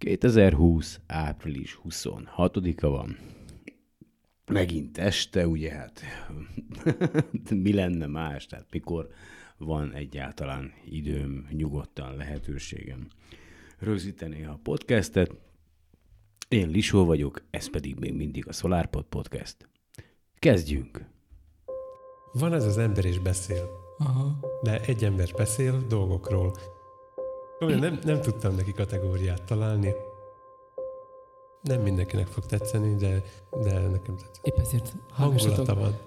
2020. április 26-a van. Megint este, ugye hát mi lenne más, tehát mikor van egyáltalán időm, nyugodtan lehetőségem rögzíteni a podcastet. Én Lisó vagyok, ez pedig még mindig a SolarPod Podcast. Kezdjünk! Van ez az ember is beszél. Aha. De egy ember beszél dolgokról. Nem, nem tudtam neki kategóriát találni. Nem mindenkinek fog tetszeni, de, de nekem tetszik. Épp ezért Hangulata van.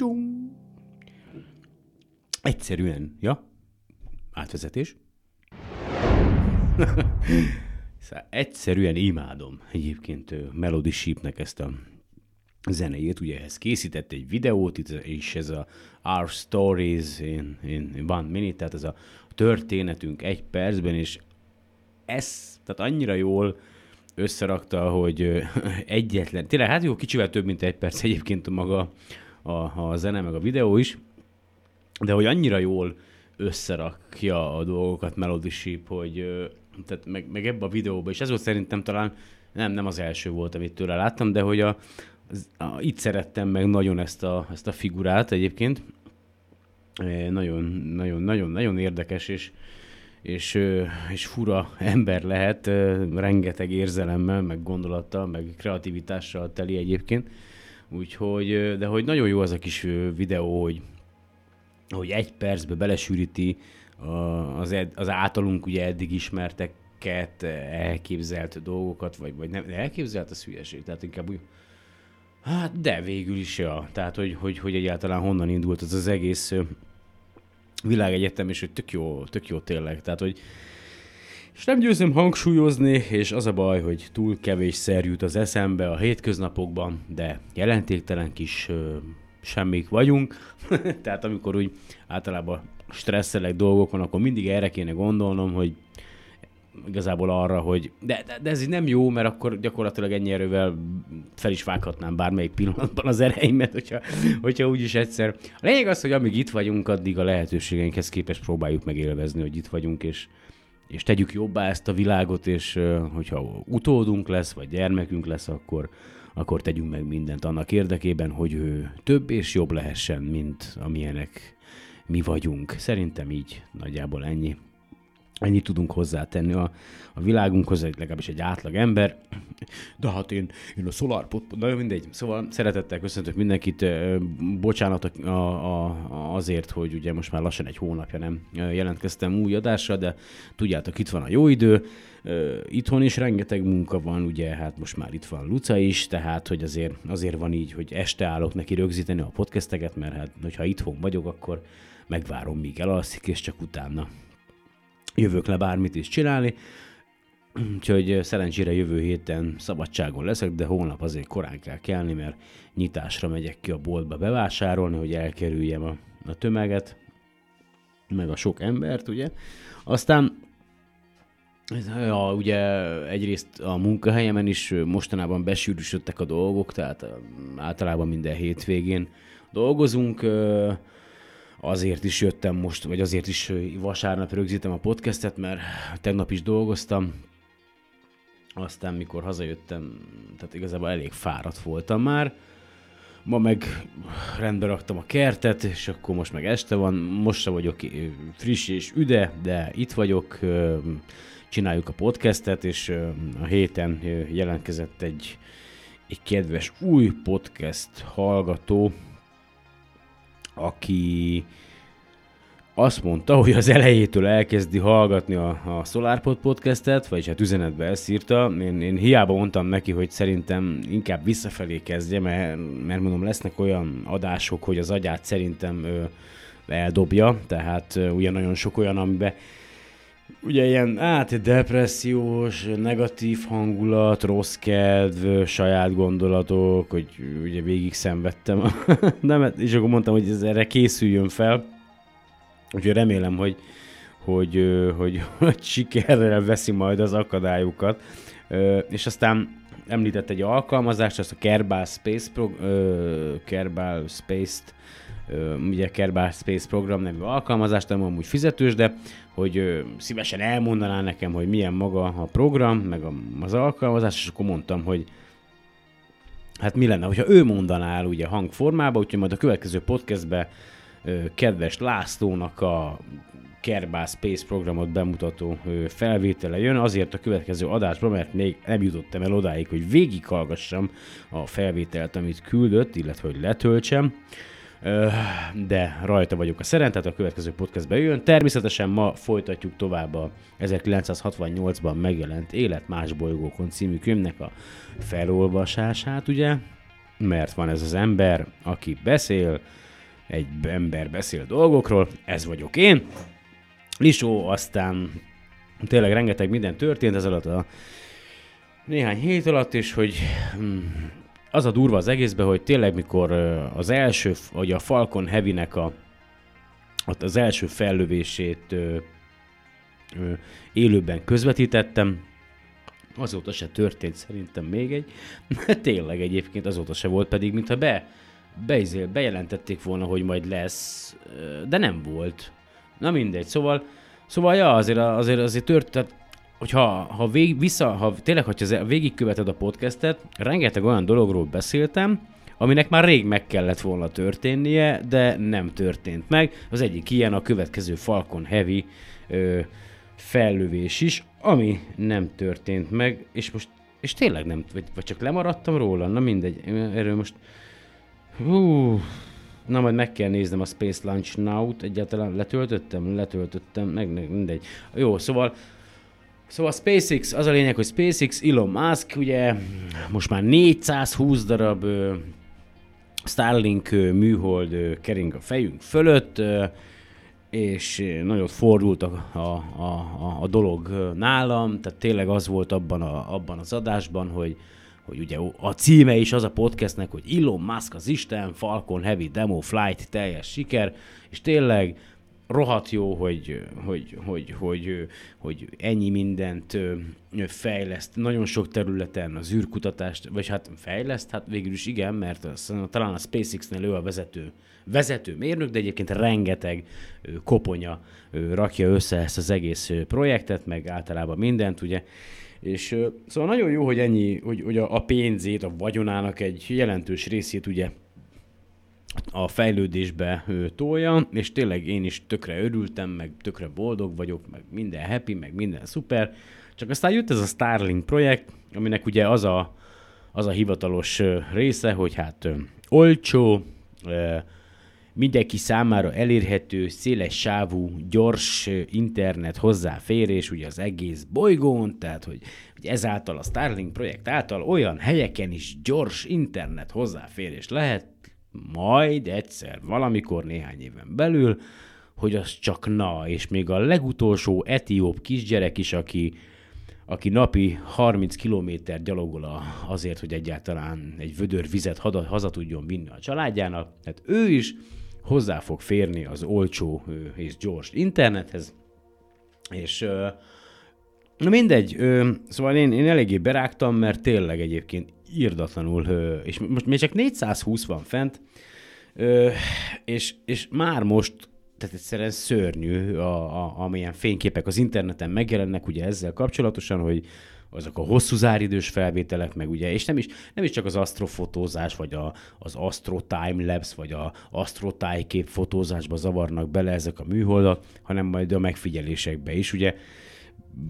Tung. Egyszerűen, ja? Átvezetés. szóval egyszerűen imádom egyébként Melody Sheepnek ezt a zenéjét, ugye ehhez készített egy videót, és ez a Our Stories in, in One Minute, tehát ez a történetünk egy percben, és ez, tehát annyira jól összerakta, hogy egyetlen, tényleg hát jó, kicsivel több, mint egy perc egyébként maga a, a zene, meg a videó is, de hogy annyira jól összerakja a dolgokat Melody Sheep, hogy tehát meg, meg ebbe a videóba, és ez volt szerintem talán, nem, nem az első volt, amit tőle láttam, de hogy a, az, a, itt szerettem meg nagyon ezt a, ezt a figurát egyébként. Nagyon, nagyon, nagyon, nagyon érdekes, és, és, és fura ember lehet, rengeteg érzelemmel, meg gondolattal, meg kreativitással teli egyébként. Úgyhogy, de hogy nagyon jó az a kis videó, hogy, hogy egy percbe belesűríti a, az, ed, az általunk ugye eddig ismerteket, elképzelt dolgokat, vagy, vagy nem, elképzelt az hülyeség, tehát inkább úgy, hát de végül is, ja, tehát hogy, hogy, hogy egyáltalán honnan indult az az egész világegyetem, és hogy tök jó, tök jó tényleg, tehát hogy és nem győzöm hangsúlyozni, és az a baj, hogy túl kevés szer jut az eszembe a hétköznapokban, de jelentéktelen kis ö, semmik vagyunk. Tehát amikor úgy általában stresszelek dolgokon, akkor mindig erre kéne gondolnom, hogy igazából arra, hogy de, de, de ez így nem jó, mert akkor gyakorlatilag ennyi erővel fel is vághatnám bármelyik pillanatban az ereimet, hogyha, hogyha úgyis egyszer. A lényeg az, hogy amíg itt vagyunk, addig a lehetőségeinkhez képest próbáljuk megélvezni, hogy itt vagyunk, és, és tegyük jobbá ezt a világot, és hogyha utódunk lesz, vagy gyermekünk lesz, akkor, akkor tegyünk meg mindent annak érdekében, hogy ő több és jobb lehessen, mint amilyenek mi vagyunk. Szerintem így nagyjából ennyi. Ennyit tudunk hozzátenni a, a világunkhoz, egy- legalábbis egy átlag ember. De hát én, én a SolarPod, nagyon mindegy. Szóval szeretettel köszöntök mindenkit. Bocsánat a, a, azért, hogy ugye most már lassan egy hónapja nem jelentkeztem új adásra, de tudjátok, itt van a jó idő. Itthon is rengeteg munka van, ugye, hát most már itt van Luca is, tehát, hogy azért, azért van így, hogy este állok neki rögzíteni a podcasteket, mert hát, hogyha itthon vagyok, akkor megvárom, míg elalszik, és csak utána jövök le bármit is csinálni. Úgyhogy szerencsére jövő héten szabadságon leszek, de holnap azért korán kell kelni, mert nyitásra megyek ki a boltba bevásárolni, hogy elkerüljem a, a tömeget, meg a sok embert, ugye. Aztán Ja, ugye egyrészt a munkahelyemen is mostanában besűrűsödtek a dolgok, tehát általában minden hétvégén dolgozunk. Azért is jöttem most, vagy azért is vasárnap rögzítem a podcastet, mert tegnap is dolgoztam. Aztán mikor hazajöttem, tehát igazából elég fáradt voltam már. Ma meg rendbe raktam a kertet, és akkor most meg este van. Most sem vagyok friss és üde, de itt vagyok csináljuk a podcastet, és a héten jelentkezett egy, egy kedves új podcast hallgató, aki azt mondta, hogy az elejétől elkezdi hallgatni a, a SolarPod podcastet, vagyis hát üzenetbe ezt írta. Én, én hiába mondtam neki, hogy szerintem inkább visszafelé kezdje, mert, mert mondom, lesznek olyan adások, hogy az agyát szerintem ö, eldobja, tehát ö, ugye nagyon sok olyan, amiben ugye ilyen át depressziós, negatív hangulat, rossz kedv, saját gondolatok, hogy ugye végig szenvedtem. Nem, és akkor mondtam, hogy ez erre készüljön fel. Úgyhogy remélem, hogy, hogy, hogy, hogy sikerrel veszi majd az akadályokat. És aztán említett egy alkalmazást, azt a Kerbal Space, Pro, Kerbal Space-t, ugye Kerbal Space program nevű alkalmazást, nem amúgy fizetős, de hogy szívesen elmondaná nekem, hogy milyen maga a program, meg az alkalmazás, és akkor mondtam, hogy hát mi lenne, hogyha ő mondaná el ugye hangformába, úgyhogy majd a következő podcastbe kedves Lászlónak a Kerbal Space programot bemutató felvétele jön, azért a következő adásban, mert még nem jutottam el odáig, hogy végighallgassam a felvételt, amit küldött, illetve hogy letöltsem de rajta vagyok a szeren, tehát a következő podcastbe jön. Természetesen ma folytatjuk tovább a 1968-ban megjelent Élet más bolygókon című könyvnek a felolvasását, ugye? Mert van ez az ember, aki beszél, egy ember beszél dolgokról, ez vagyok én. Lisó, aztán tényleg rengeteg minden történt ez alatt a néhány hét alatt, és hogy hmm, az a durva az egészben, hogy tényleg mikor az első, vagy a Falcon Heavy-nek a, az első fellövését élőben közvetítettem, azóta se történt szerintem még egy, tényleg egyébként azóta se volt, pedig mintha be, beizél, bejelentették volna, hogy majd lesz, de nem volt. Na mindegy, szóval, szóval ja, azért, azért, azért tört, tehát hogyha ha vég, vissza, ha tényleg, hogyha végigköveted a podcastet, rengeteg olyan dologról beszéltem, aminek már rég meg kellett volna történnie, de nem történt meg. Az egyik ilyen a következő Falcon Heavy ö, fellövés is, ami nem történt meg, és most, és tényleg nem, vagy, vagy csak lemaradtam róla, na mindegy, erről most, hú, na majd meg kell néznem a Space Launch Now-t, egyáltalán letöltöttem, letöltöttem, meg, mindegy. Jó, szóval Szóval SpaceX, az a lényeg, hogy SpaceX, Elon Musk, ugye most már 420 darab uh, Starlink uh, műhold uh, kering a fejünk fölött, uh, és nagyot fordult a, a, a, a dolog nálam, tehát tényleg az volt abban, a, abban az adásban, hogy, hogy ugye a címe is az a podcastnek, hogy Elon Musk az Isten, Falcon Heavy Demo Flight teljes siker, és tényleg rohadt jó, hogy, hogy, hogy, hogy, hogy ennyi mindent fejleszt, nagyon sok területen az űrkutatást, vagy hát fejleszt, hát végül is igen, mert az, talán a SpaceX-nél ő a vezető, vezető mérnök, de egyébként rengeteg koponya rakja össze ezt az egész projektet, meg általában mindent, ugye, és szóval nagyon jó, hogy ennyi, hogy, hogy a, pénzét, a vagyonának egy jelentős részét ugye a fejlődésbe tolja, és tényleg én is tökre örültem, meg tökre boldog vagyok, meg minden happy, meg minden szuper. Csak aztán jött ez a Starlink projekt, aminek ugye az a, az a hivatalos része, hogy hát olcsó, mindenki számára elérhető, széles sávú, gyors internet hozzáférés ugye az egész bolygón, tehát hogy, hogy ezáltal a Starlink projekt által olyan helyeken is gyors internet hozzáférés lehet, majd egyszer, valamikor néhány éven belül, hogy az csak na, és még a legutolsó etióp kisgyerek is, aki, aki napi 30 kilométer gyalogol azért, hogy egyáltalán egy vödör vizet haza tudjon vinni a családjának, tehát ő is hozzá fog férni az olcsó és gyors internethez, és Na mindegy, szóval én, én eléggé berágtam, mert tényleg egyébként írdatlanul, és most még csak 420 van fent, és, és már most tehát egyszerűen szörnyű, a, a, amilyen fényképek az interneten megjelennek ugye ezzel kapcsolatosan, hogy azok a hosszú záridős felvételek, meg ugye, és nem is, nem is csak az asztrofotózás, vagy a, az astro timelapse, vagy a astro tájkép fotózásba zavarnak bele ezek a műholdak, hanem majd a megfigyelésekbe is, ugye.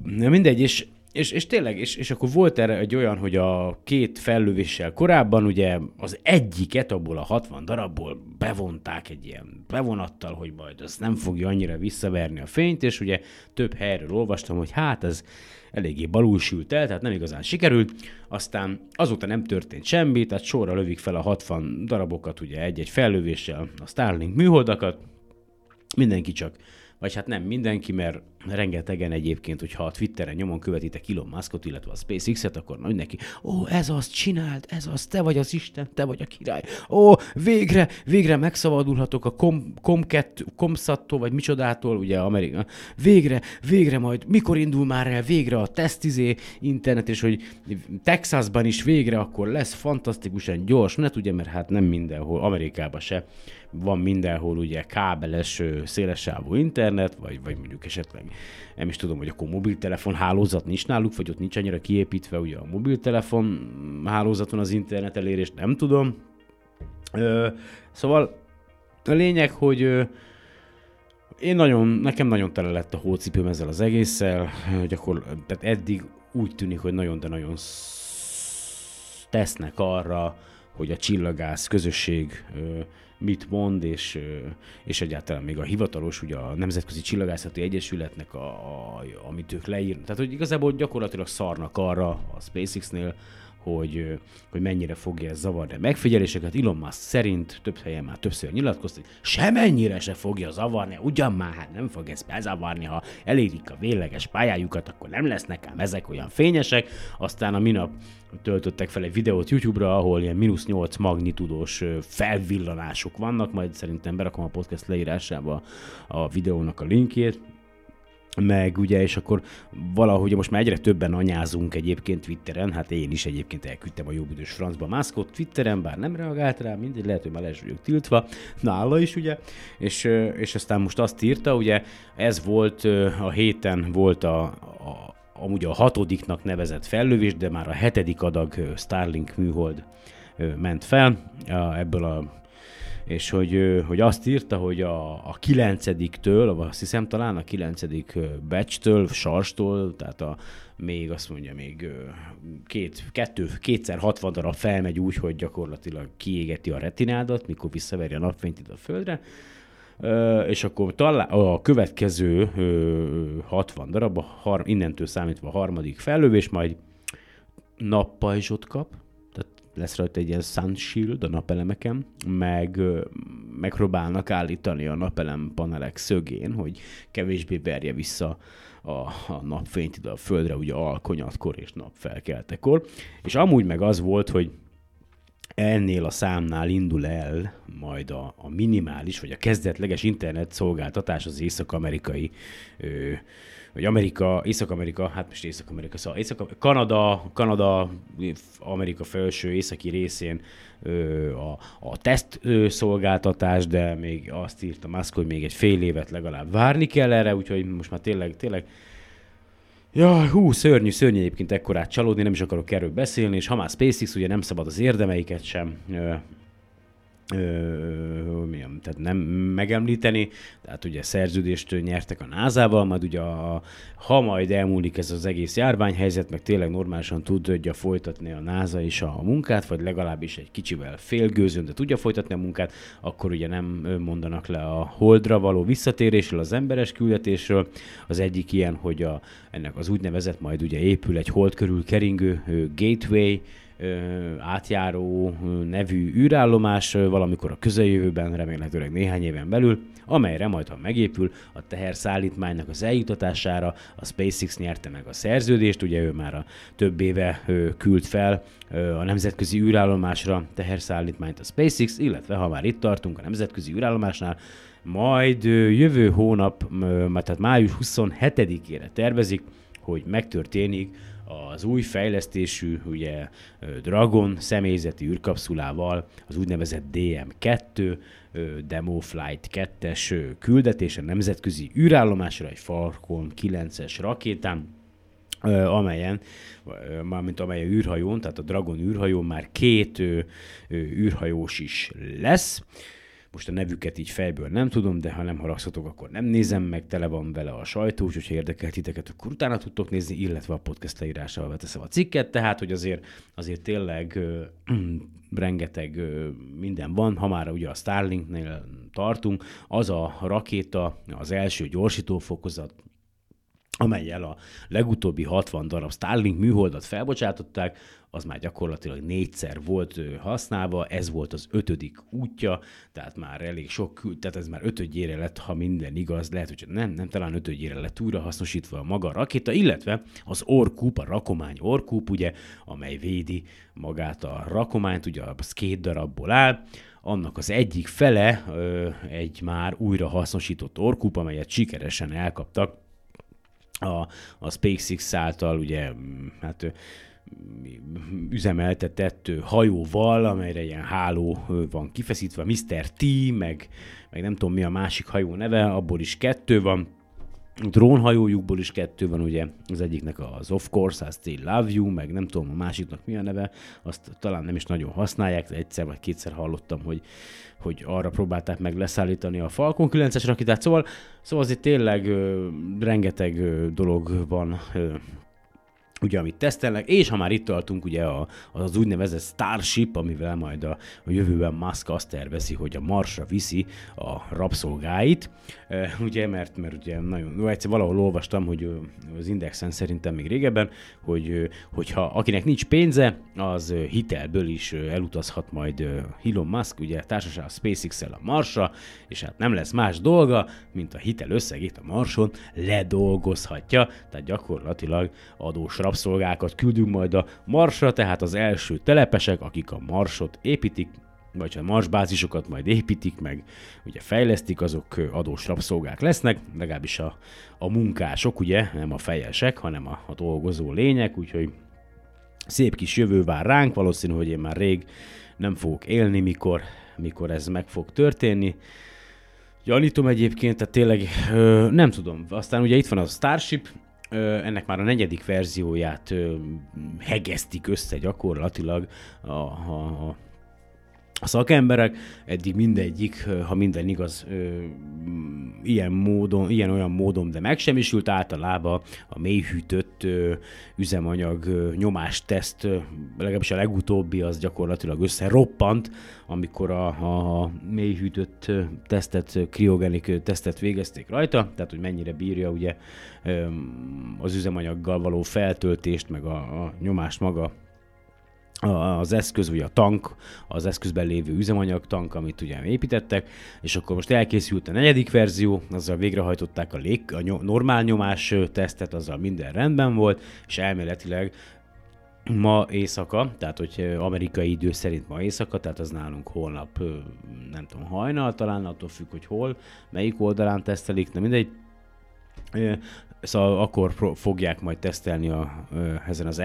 Na mindegy, és és, és tényleg, és, és akkor volt erre egy olyan, hogy a két fellövéssel korábban ugye az egyiket abból a 60 darabból bevonták egy ilyen bevonattal, hogy majd az nem fogja annyira visszaverni a fényt, és ugye több helyről olvastam, hogy hát ez eléggé balulsült el, tehát nem igazán sikerült. Aztán azóta nem történt semmi, tehát sorra lövik fel a 60 darabokat, ugye egy-egy fellövéssel a Starlink műholdakat, mindenki csak vagy hát nem mindenki, mert rengetegen egyébként, hogyha a Twitteren nyomon követitek Elon Muskot, illetve a SpaceX-et, akkor neki, ó, ez az, csinált, ez az, te vagy az Isten, te vagy a király. Ó, végre, végre megszabadulhatok a Com, Com2, Comsattól, vagy micsodától, ugye Amerika. Végre, végre majd, mikor indul már el végre a tesztizé internet, és hogy Texasban is végre akkor lesz fantasztikusan gyors, ne tudja, mert hát nem mindenhol, Amerikában se van mindenhol ugye kábeles, szélessávú internet, vagy, vagy mondjuk esetleg nem is tudom, hogy akkor mobiltelefon hálózat nincs náluk, vagy ott nincs annyira kiépítve ugye a mobiltelefon hálózaton az internet elérés, nem tudom. Ö, szóval a lényeg, hogy ö, én nagyon, nekem nagyon tele lett a hócipőm ezzel az egésszel, gyakor, tehát eddig úgy tűnik, hogy nagyon, de nagyon tesznek arra, hogy a csillagász közösség ö, mit mond, és, és egyáltalán még a hivatalos, ugye a Nemzetközi Csillagászati Egyesületnek, a, a, amit ők leírnak. Tehát, hogy igazából gyakorlatilag szarnak arra a SpaceX-nél, hogy, hogy mennyire fogja ez zavarni a megfigyeléseket. Elon Musk szerint több helyen már többször nyilatkozta, hogy semennyire se fogja zavarni, ugyan már hát nem fog ez bezavarni, ha elérik a végleges pályájukat, akkor nem lesznek ám ezek olyan fényesek. Aztán a minap töltöttek fel egy videót YouTube-ra, ahol ilyen mínusz 8 magnitudós felvillanások vannak, majd szerintem berakom a podcast leírásába a videónak a linkjét, meg ugye, és akkor valahogy most már egyre többen anyázunk egyébként Twitteren, hát én is egyébként elküldtem a jobbidős francba mászkot Twitteren, bár nem reagált rá, mindegy, lehet, hogy már lesz vagyok tiltva, nála is ugye, és, és aztán most azt írta, ugye, ez volt a héten volt a, a amúgy a hatodiknak nevezett fellövés, de már a hetedik adag Starlink műhold ment fel ebből a és hogy, hogy azt írta, hogy a, a kilencediktől, azt hiszem talán a kilencedik batchtől, sarstól, tehát a, még azt mondja, még két, kettő, kétszer 60 darab felmegy úgy, hogy gyakorlatilag kiégeti a retinádat, mikor visszaveri a napfényt itt a földre, és akkor talán a következő 60 darab, a har, innentől számítva a harmadik fellövés, majd nappajzsot kap, lesz rajta egy ilyen sun shield a napelemeken, meg megpróbálnak állítani a napelem panelek szögén, hogy kevésbé verje vissza a, a napfényt ide a földre, ugye alkonyatkor és napfelkeltekor. És amúgy meg az volt, hogy ennél a számnál indul el majd a, a minimális, vagy a kezdetleges internet szolgáltatás az észak-amerikai ö, hogy Amerika, Észak-Amerika, hát most Észak-Amerika, szóval Észak Kanada, Kanada, Amerika felső északi részén ö, a, a teszt ö, szolgáltatás, de még azt írta Musk, hogy még egy fél évet legalább várni kell erre, úgyhogy most már tényleg, tényleg Ja, hú, szörnyű, szörnyű egyébként ekkorát csalódni, nem is akarok erről beszélni, és ha már SpaceX, ugye nem szabad az érdemeiket sem ö, ö, milyen, tehát nem megemlíteni, tehát ugye szerződést nyertek a NASA-val, majd ugye a, ha majd elmúlik ez az egész járványhelyzet, meg tényleg normálisan tudja folytatni a NASA is a munkát, vagy legalábbis egy kicsivel félgőzön, de tudja folytatni a munkát, akkor ugye nem mondanak le a holdra való visszatérésről, az emberes küldetésről. Az egyik ilyen, hogy a, ennek az úgynevezett majd ugye épül egy hold körül keringő gateway, átjáró nevű űrállomás valamikor a közeljövőben, remélhetőleg néhány éven belül, amelyre majd, ha megépül, a teherszállítmánynak az eljutatására a SpaceX nyerte meg a szerződést, ugye ő már a több éve küld fel a nemzetközi űrállomásra teherszállítmányt a SpaceX, illetve ha már itt tartunk a nemzetközi űrállomásnál, majd jövő hónap, tehát május 27-ére tervezik, hogy megtörténik az új fejlesztésű ugye, Dragon személyzeti űrkapszulával, az úgynevezett DM2, Demo Flight 2-es küldetés a nemzetközi űrállomásra egy Falcon 9-es rakétán, amelyen, mármint amelyen űrhajón, tehát a Dragon űrhajón már két űrhajós is lesz. Most a nevüket így fejből nem tudom, de ha nem haragszatok, akkor nem nézem meg, tele van vele a sajtó, úgyhogy ha érdekel titeket, akkor utána tudtok nézni, illetve a podcast leírásával beteszem a cikket, tehát hogy azért, azért tényleg ö, rengeteg ö, minden van, ha már ugye a Starlinknél tartunk, az a rakéta, az első gyorsítófokozat, amelyel a legutóbbi 60 darab Starlink műholdat felbocsátották, az már gyakorlatilag négyszer volt használva, ez volt az ötödik útja, tehát már elég sok, tehát ez már ötödjére lett, ha minden igaz, lehet, hogy nem, nem talán ötödjére lett újra hasznosítva a maga a rakéta, illetve az orkúp, a rakomány orkúp, ugye, amely védi magát a rakományt, ugye az két darabból áll, annak az egyik fele egy már újra hasznosított orkúp, amelyet sikeresen elkaptak a, a SpaceX által ugye, hát üzemeltetett hajóval, amelyre ilyen háló van kifeszítve, Mr. T, meg, meg nem tudom mi a másik hajó neve, abból is kettő van, drónhajójukból is kettő van, ugye? Az egyiknek az Of Course, I Still Love You, meg nem tudom a másiknak mi a neve, azt talán nem is nagyon használják, de egyszer vagy kétszer hallottam, hogy, hogy arra próbálták meg leszállítani a Falcon 9-es rakétát, szóval, szóval azért tényleg ö, rengeteg ö, dolog van ö, ugye, amit tesztelnek, és ha már itt tartunk, ugye a, az úgynevezett Starship, amivel majd a, a jövőben Musk azt tervezi, hogy a Marsra viszi a rabszolgáit, e, ugye, mert, mert ugye nagyon, no, egyszer valahol olvastam, hogy az Indexen szerintem még régebben, hogy hogyha akinek nincs pénze, az hitelből is elutazhat majd Elon Musk, ugye társaság a SpaceX-el a Marsra, és hát nem lesz más dolga, mint a hitel összegét a Marson ledolgozhatja, tehát gyakorlatilag adós rabszolgákat küldünk majd a Marsra, tehát az első telepesek, akik a Marsot építik, vagy a marsbázisokat majd építik, meg ugye fejlesztik, azok adós rabszolgák lesznek, legalábbis a, a munkások, ugye, nem a fejesek, hanem a, a dolgozó lények, úgyhogy szép kis jövő vár ránk, valószínű, hogy én már rég nem fogok élni, mikor, mikor ez meg fog történni. Gyanítom egyébként, tehát tényleg ö, nem tudom. Aztán ugye itt van a Starship, ennek már a negyedik verzióját hegesztik össze gyakorlatilag a, a, a a szakemberek, eddig mindegyik, ha minden igaz, ilyen módon, ilyen-olyan módon, de megsemmisült általában a mélyhűtött üzemanyag nyomásteszt, legalábbis a legutóbbi az gyakorlatilag összeroppant, amikor a, a mélyhűtött tesztet, kriogenik tesztet végezték rajta, tehát hogy mennyire bírja ugye az üzemanyaggal való feltöltést, meg a, a nyomást maga az eszköz, vagy a tank, az eszközben lévő üzemanyag tank, amit ugye építettek, és akkor most elkészült a negyedik verzió, azzal végrehajtották a, lég, a ny- normál nyomás tesztet, azzal minden rendben volt, és elméletileg ma éjszaka, tehát hogy amerikai idő szerint ma éjszaka, tehát az nálunk holnap, nem tudom, hajnal talán, attól függ, hogy hol, melyik oldalán tesztelik, nem mindegy. Szóval akkor fogják majd tesztelni a, ezen az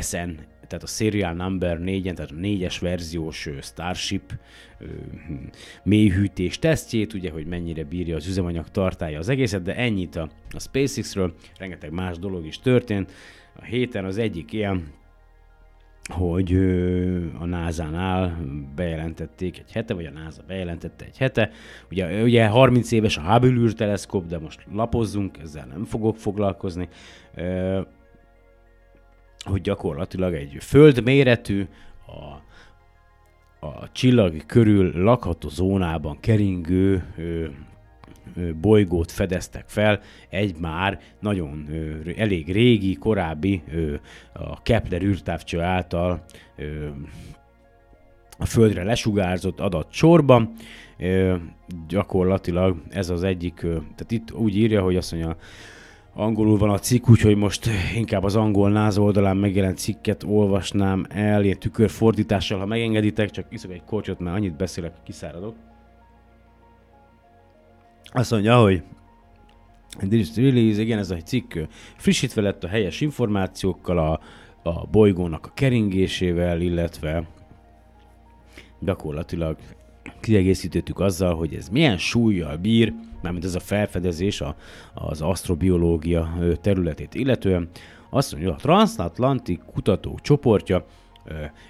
SN tehát a serial number 4 tehát a négyes verziós Starship mélyhűtés tesztjét, ugye, hogy mennyire bírja az üzemanyag tartálya az egészet, de ennyit a, a SpaceX-ről, rengeteg más dolog is történt. A héten az egyik ilyen, hogy a NASA-nál bejelentették egy hete, vagy a NASA bejelentette egy hete. Ugye, ugye 30 éves a Hubble űrteleszkóp, de most lapozzunk, ezzel nem fogok foglalkozni hogy gyakorlatilag egy földméretű, a, a csillag körül lakható zónában keringő ö, ö, bolygót fedeztek fel, egy már nagyon ö, elég régi, korábbi ö, a Kepler űrtávcső által ö, a Földre lesugárzott adatsorban. Ö, gyakorlatilag ez az egyik, ö, tehát itt úgy írja, hogy azt mondja, Angolul van a cikk, úgyhogy most inkább az angol náz oldalán megjelent cikket olvasnám el, ilyen tükörfordítással, ha megengeditek, csak iszok egy kortyot, mert annyit beszélek, kiszáradok. Azt mondja, hogy This Release, igen, ez a cikk frissítve lett a helyes információkkal, a, a bolygónak a keringésével, illetve gyakorlatilag kiegészítettük azzal, hogy ez milyen súlyjal bír, mármint ez a felfedezés a, az asztrobiológia területét illetően. Azt mondja, a Transatlantik kutatók csoportja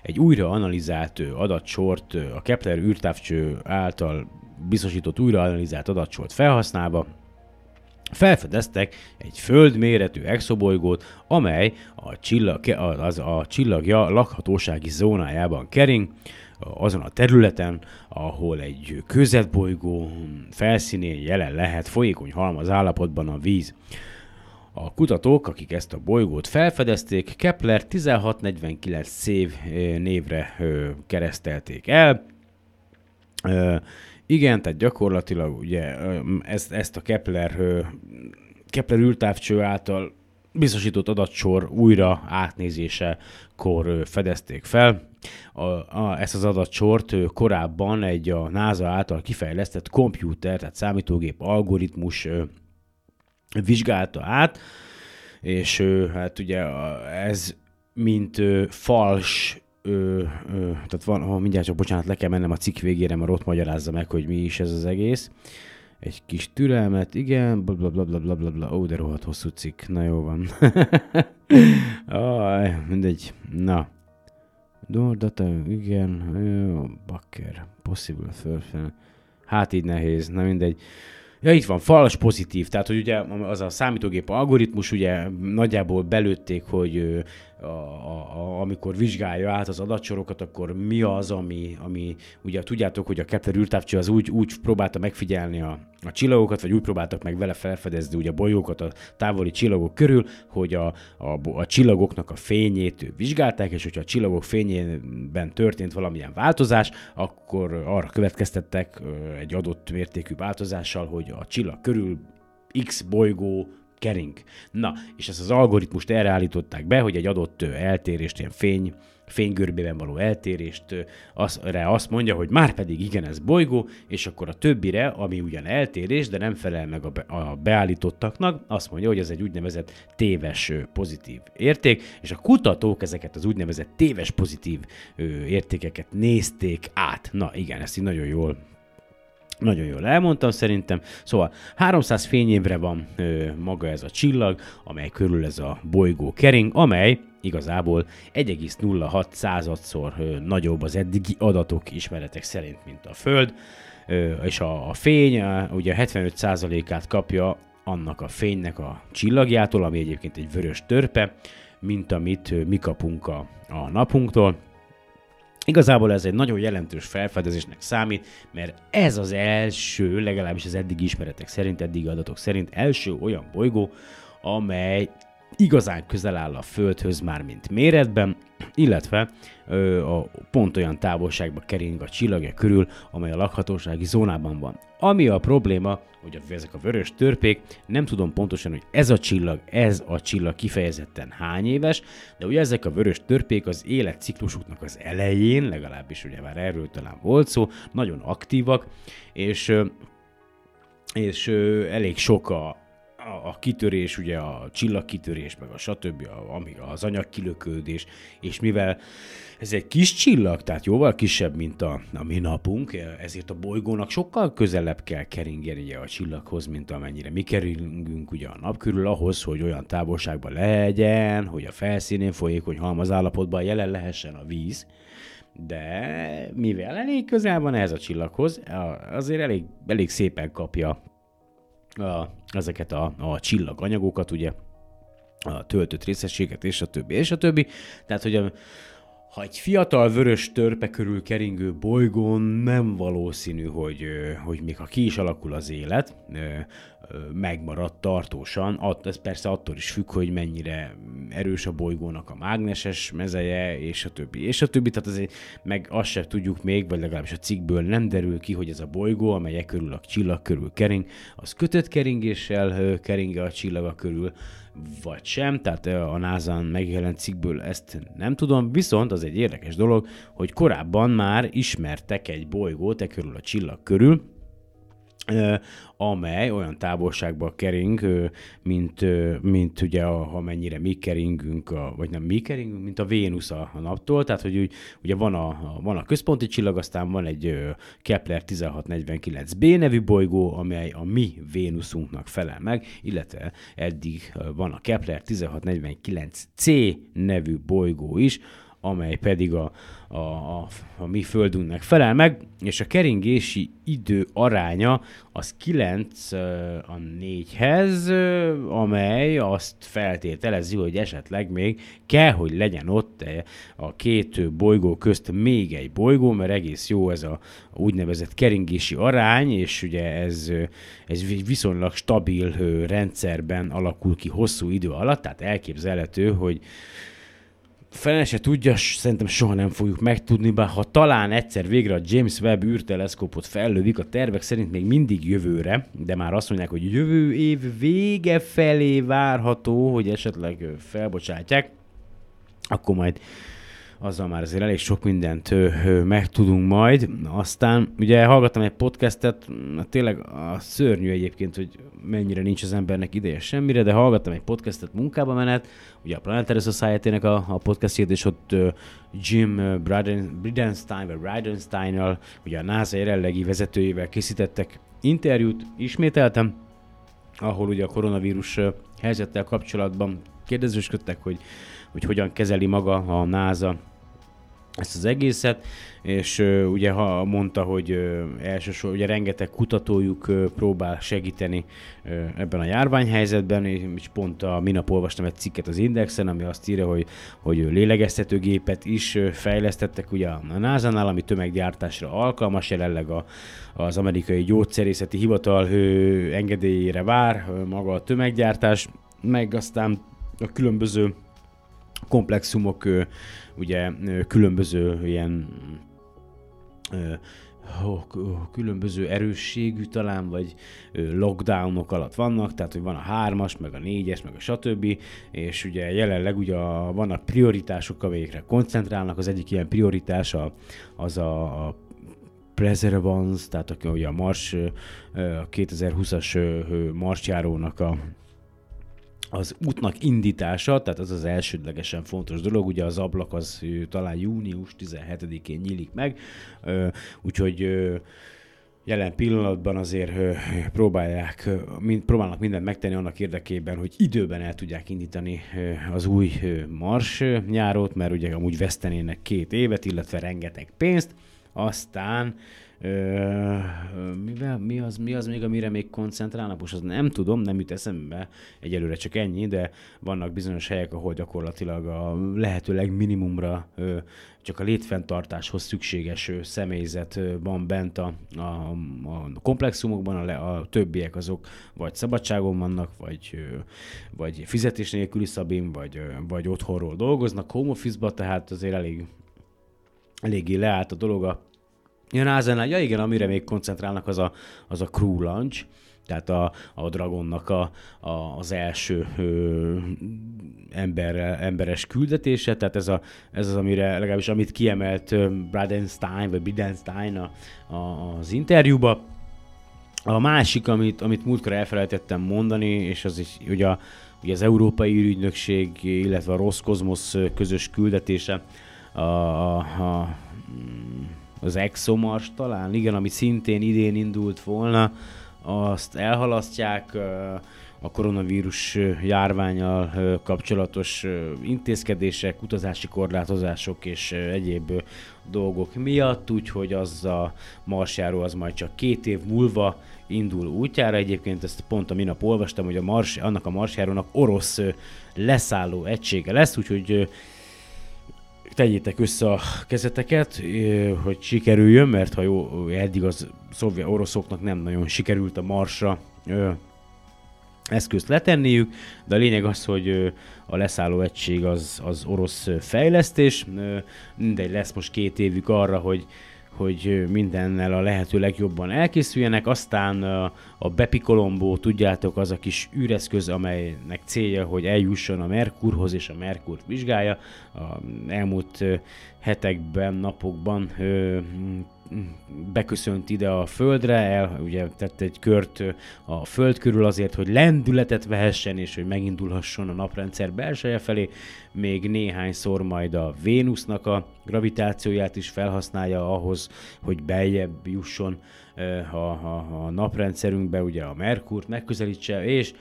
egy újra analizált adatsort, a Kepler űrtávcső által biztosított újra analizált adatsort felhasználva, felfedeztek egy földméretű exobolygót, amely a, csillag, az a csillagja lakhatósági zónájában kering, azon a területen, ahol egy közetbolygó felszínén jelen lehet folyékony halmaz állapotban a víz. A kutatók, akik ezt a bolygót felfedezték, Kepler 1649 szév névre keresztelték el. Igen, tehát gyakorlatilag ugye ezt, ezt a Kepler, Kepler űrtávcső által biztosított adatsor újra átnézésekor fedezték fel. A, a, ezt az adatsort korábban egy a NASA által kifejlesztett komputer, tehát számítógép algoritmus vizsgálta át, és hát ugye ez mint fals ö, ö, tehát van, ha mindjárt csak bocsánat, le kell mennem a cikk végére, mert ott magyarázza meg, hogy mi is ez az egész. Egy kis türelmet, igen, bla bla bla bla bla bla, bla. ó, de rohadt hosszú cikk, na jó van. Aj, mindegy, na. Door data, igen, jó, bakker, possible, fölfel. Hát így nehéz, na mindegy. Ja, itt van, falas pozitív, tehát hogy ugye az a számítógép algoritmus, ugye nagyjából belőtték, hogy a, a, a, amikor vizsgálja át az adatsorokat, akkor mi az, ami, ami ugye tudjátok, hogy a Kepler űrtávcső az úgy, úgy próbálta megfigyelni a, a csillagokat, vagy úgy próbáltak meg vele felfedezni ugye a bolygókat a távoli csillagok körül, hogy a, a, a csillagoknak a fényét vizsgálták, és hogyha a csillagok fényében történt valamilyen változás, akkor arra következtettek egy adott mértékű változással, hogy a csillag körül X bolygó kering. Na, és ezt az algoritmust erre állították be, hogy egy adott eltérést, ilyen fény, fénygörbében való eltérést, az, azt mondja, hogy már pedig igen, ez bolygó, és akkor a többire, ami ugyan eltérés, de nem felel meg a, be, a beállítottaknak, azt mondja, hogy ez egy úgynevezett téves pozitív érték, és a kutatók ezeket az úgynevezett téves pozitív értékeket nézték át. Na igen, ezt így nagyon jól nagyon jól elmondtam szerintem. Szóval 300 fényévre van ö, maga ez a csillag, amely körül ez a bolygó kering, amely igazából 1,06 századszor ö, nagyobb az eddigi adatok ismeretek szerint, mint a Föld, ö, és a, a fény ö, ugye 75%-át kapja annak a fénynek a csillagjától, ami egyébként egy vörös törpe, mint amit ö, mi kapunk a, a napunktól. Igazából ez egy nagyon jelentős felfedezésnek számít, mert ez az első, legalábbis az eddig ismeretek szerint, eddig adatok szerint első olyan bolygó, amely igazán közel áll a Földhöz már, mint méretben, illetve ö, a pont olyan távolságba kering a csillagja körül, amely a lakhatósági zónában van. Ami a probléma, hogy ezek a vörös törpék, nem tudom pontosan, hogy ez a csillag, ez a csillag kifejezetten hány éves, de ugye ezek a vörös törpék az életciklusuknak az elején, legalábbis ugye már erről talán volt szó, nagyon aktívak, és és elég sok a, a, a kitörés, ugye a csillagkitörés, meg a stb., a, ami az anyagkilökődés, és mivel ez egy kis csillag, tehát jóval kisebb, mint a, a mi napunk, ezért a bolygónak sokkal közelebb kell keringeni a csillaghoz, mint amennyire mi keringünk ugye a nap körül, ahhoz, hogy olyan távolságban legyen, hogy a felszínén folyékony halmaz állapotban jelen lehessen a víz, de mivel elég közel van ez a csillaghoz, azért elég, elég szépen kapja a, ezeket a, a csillaganyagokat, ugye, a töltött részességet, és a többi, és a többi. Tehát, hogy a, ha egy fiatal vörös törpe körül keringő bolygón nem valószínű, hogy, hogy még ha ki is alakul az élet, megmarad tartósan. Ez persze attól is függ, hogy mennyire erős a bolygónak a mágneses mezeje, és a többi, és a többi. Tehát azért meg azt sem tudjuk még, vagy legalábbis a cikkből nem derül ki, hogy ez a bolygó, amely körül a csillag körül kering, az kötött keringéssel keringe a csillaga körül, vagy sem, tehát a NASA-n megjelent cikkből ezt nem tudom, viszont az egy érdekes dolog, hogy korábban már ismertek egy bolygót e körül a csillag körül, amely olyan távolságba kering, mint, mint ugye a, amennyire mi keringünk, vagy nem mi keringünk, mint a Vénusz a, a naptól, tehát hogy ugye van a, van a központi csillag, aztán van egy Kepler 1649b nevű bolygó, amely a mi Vénuszunknak felel meg, illetve eddig van a Kepler 1649c nevű bolygó is, amely pedig a, a, a, a mi földünknek felel meg, és a keringési idő aránya az 9 a 4-hez, amely azt feltételezi, hogy esetleg még kell, hogy legyen ott a két bolygó közt még egy bolygó, mert egész jó ez a úgynevezett keringési arány, és ugye ez, ez viszonylag stabil rendszerben alakul ki hosszú idő alatt, tehát elképzelhető, hogy fene se tudja, szerintem soha nem fogjuk megtudni, bár ha talán egyszer végre a James Webb űrteleszkópot fellövik, a tervek szerint még mindig jövőre, de már azt mondják, hogy jövő év vége felé várható, hogy esetleg felbocsátják, akkor majd azzal már azért elég sok mindent megtudunk majd. Aztán ugye hallgattam egy podcastet, tényleg a szörnyű egyébként, hogy mennyire nincs az embernek ideje semmire, de hallgattam egy podcastet munkába menet, ugye a Planetary society a, a podcastjét, és ott Jim Bridenstine, vagy bridenstine ugye a NASA jelenlegi vezetőjével készítettek interjút, ismételtem, ahol ugye a koronavírus helyzettel kapcsolatban kérdezősködtek, hogy, hogy hogyan kezeli maga a NASA ezt az egészet, és uh, ugye ha mondta, hogy uh, elsősorban ugye rengeteg kutatójuk uh, próbál segíteni uh, ebben a járványhelyzetben, és pont a minap olvastam egy cikket az Indexen, ami azt írja, hogy, hogy lélegeztetőgépet is uh, fejlesztettek ugye a NASA-nál, ami tömeggyártásra alkalmas, jelenleg a, az amerikai gyógyszerészeti hivatal uh, engedélyére vár uh, maga a tömeggyártás, meg aztán a különböző komplexumok ugye különböző ilyen különböző erősségű talán, vagy lockdownok alatt vannak, tehát hogy van a hármas, meg a négyes, meg a stb. És ugye jelenleg ugye a, prioritások, amelyekre koncentrálnak. Az egyik ilyen prioritás a, az a, a Preservance, tehát a, ugye a Mars, a 2020-as marsjárónak a az útnak indítása, tehát az az elsődlegesen fontos dolog, ugye az ablak az talán június 17-én nyílik meg, úgyhogy jelen pillanatban azért próbálják, próbálnak mindent megtenni annak érdekében, hogy időben el tudják indítani az új Mars nyárót, mert ugye amúgy vesztenének két évet, illetve rengeteg pénzt, aztán mivel, mi, az, mi az még, amire még koncentrálnak? Most az nem tudom, nem jut eszembe, egyelőre csak ennyi, de vannak bizonyos helyek, ahol gyakorlatilag a lehető legminimumra ö, csak a létfenntartáshoz szükséges ö, személyzet van bent a, a, a komplexumokban, a, le, a többiek azok vagy szabadságon vannak, vagy, ö, vagy fizetés nélküli szabin, vagy, ö, vagy otthonról dolgoznak home office tehát azért elég, eléggé leállt a dolog a Ja, nasa ja igen, amire még koncentrálnak, az a, az a crew launch, tehát a, a Dragonnak a, a, az első ö, ember, emberes küldetése, tehát ez, a, ez az, amire legalábbis amit kiemelt Bradenstein, vagy Bidenstein a, a, az interjúba. A másik, amit, amit múltkor elfelejtettem mondani, és az is ugye, a, ugye az Európai űrügynökség, illetve a Roszkozmosz közös küldetése, a, a, a az ExoMars talán, igen, ami szintén idén indult volna, azt elhalasztják a koronavírus járványal kapcsolatos intézkedések, utazási korlátozások és egyéb dolgok miatt, úgyhogy az a marsjáró az majd csak két év múlva indul útjára. Egyébként ezt pont a minap olvastam, hogy a mars, annak a marsjárónak orosz leszálló egysége lesz, úgyhogy tegyétek össze a kezeteket, hogy sikerüljön, mert ha jó, eddig az szovjet oroszoknak nem nagyon sikerült a marsra eszközt letenniük, de a lényeg az, hogy a leszálló egység az, az orosz fejlesztés, mindegy lesz most két évük arra, hogy hogy mindennel a lehető legjobban elkészüljenek. Aztán a Bepi Colombo, tudjátok, az a kis űreszköz, amelynek célja, hogy eljusson a Merkurhoz és a Merkurt vizsgálja. A elmúlt hetekben, napokban beköszönt ide a földre, el, ugye tett egy kört a föld körül azért, hogy lendületet vehessen, és hogy megindulhasson a naprendszer belseje felé, még néhányszor majd a Vénusznak a gravitációját is felhasználja ahhoz, hogy beljebb jusson a, a, a naprendszerünkbe, ugye a Merkurt megközelítse, és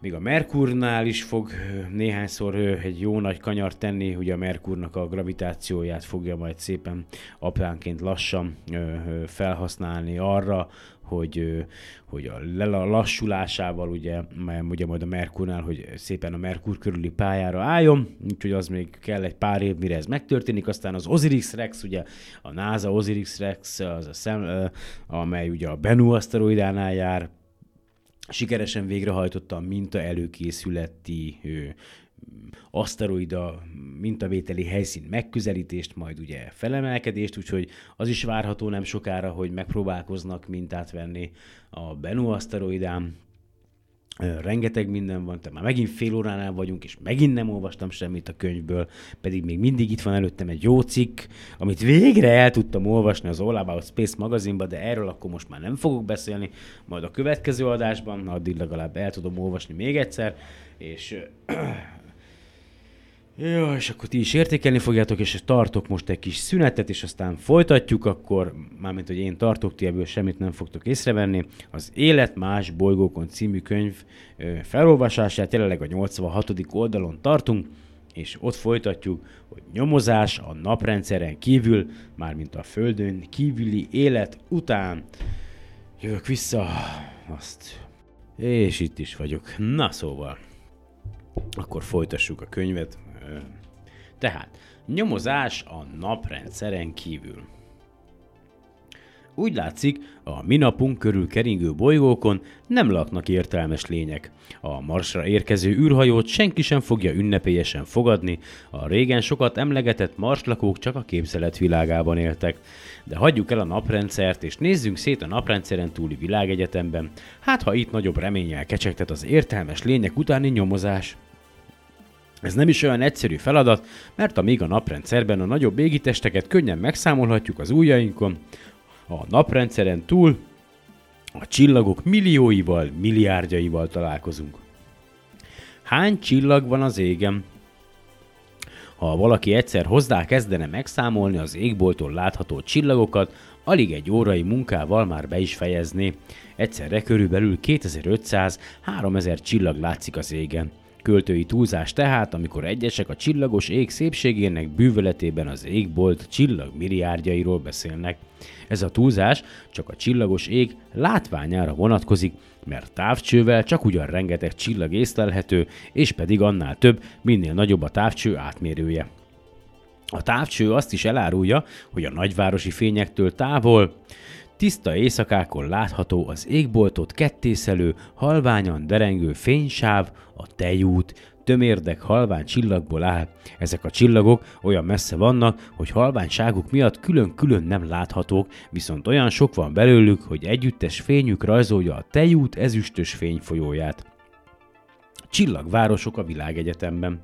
még a Merkurnál is fog néhányszor egy jó nagy kanyar tenni, ugye a Merkurnak a gravitációját fogja majd szépen apánként lassan felhasználni arra, hogy, hogy a lassulásával ugye, ugye majd a Merkurnál, hogy szépen a Merkur körüli pályára álljon, úgyhogy az még kell egy pár év, mire ez megtörténik, aztán az Osiris Rex, ugye a NASA Osiris Rex, az a szem, amely ugye a Bennu aszteroidánál jár, sikeresen végrehajtotta a minta előkészületi ő, aszteroida mintavételi helyszín megközelítést, majd ugye felemelkedést, úgyhogy az is várható nem sokára, hogy megpróbálkoznak mintát venni a Bennu aszteroidán, rengeteg minden van, tehát már megint fél óránál vagyunk, és megint nem olvastam semmit a könyvből, pedig még mindig itt van előttem egy jó cikk, amit végre el tudtam olvasni az All About Space magazinba, de erről akkor most már nem fogok beszélni, majd a következő adásban, addig legalább el tudom olvasni még egyszer, és jó, és akkor ti is értékelni fogjátok, és tartok most egy kis szünetet, és aztán folytatjuk, akkor, mármint, hogy én tartok, ti ebből semmit nem fogtok észrevenni. Az Élet más bolygókon című könyv felolvasását jelenleg a 86. oldalon tartunk, és ott folytatjuk, hogy nyomozás a naprendszeren kívül, mármint a Földön kívüli élet után. Jövök vissza, azt. És itt is vagyok. Na szóval, akkor folytassuk a könyvet, tehát, nyomozás a naprendszeren kívül. Úgy látszik, a minapunk körül keringő bolygókon nem laknak értelmes lények. A Marsra érkező űrhajót senki sem fogja ünnepélyesen fogadni, a régen sokat emlegetett marslakók csak a képzelet világában éltek. De hagyjuk el a naprendszert, és nézzünk szét a naprendszeren túli világegyetemben, hát ha itt nagyobb reménnyel kecsegtet az értelmes lények utáni nyomozás. Ez nem is olyan egyszerű feladat, mert amíg a naprendszerben a nagyobb égitesteket könnyen megszámolhatjuk az ujjainkon, a naprendszeren túl a csillagok millióival, milliárdjaival találkozunk. Hány csillag van az égen? Ha valaki egyszer hozzá kezdene megszámolni az égbolton látható csillagokat, alig egy órai munkával már be is fejezné. Egyszerre körülbelül 2500-3000 csillag látszik az égen. Költői túlzás tehát, amikor egyesek a csillagos ég szépségének bűvöletében az égbolt csillag milliárdjairól beszélnek. Ez a túlzás csak a csillagos ég látványára vonatkozik, mert távcsővel csak ugyan rengeteg csillag észlelhető, és pedig annál több, minél nagyobb a távcső átmérője. A távcső azt is elárulja, hogy a nagyvárosi fényektől távol Tiszta éjszakákon látható az égboltot kettészelő, halványan derengő fénysáv, a tejút, tömérdek halvány csillagból áll. Ezek a csillagok olyan messze vannak, hogy halványságuk miatt külön-külön nem láthatók, viszont olyan sok van belőlük, hogy együttes fényük rajzolja a tejút ezüstös fényfolyóját. Csillagvárosok a világegyetemben.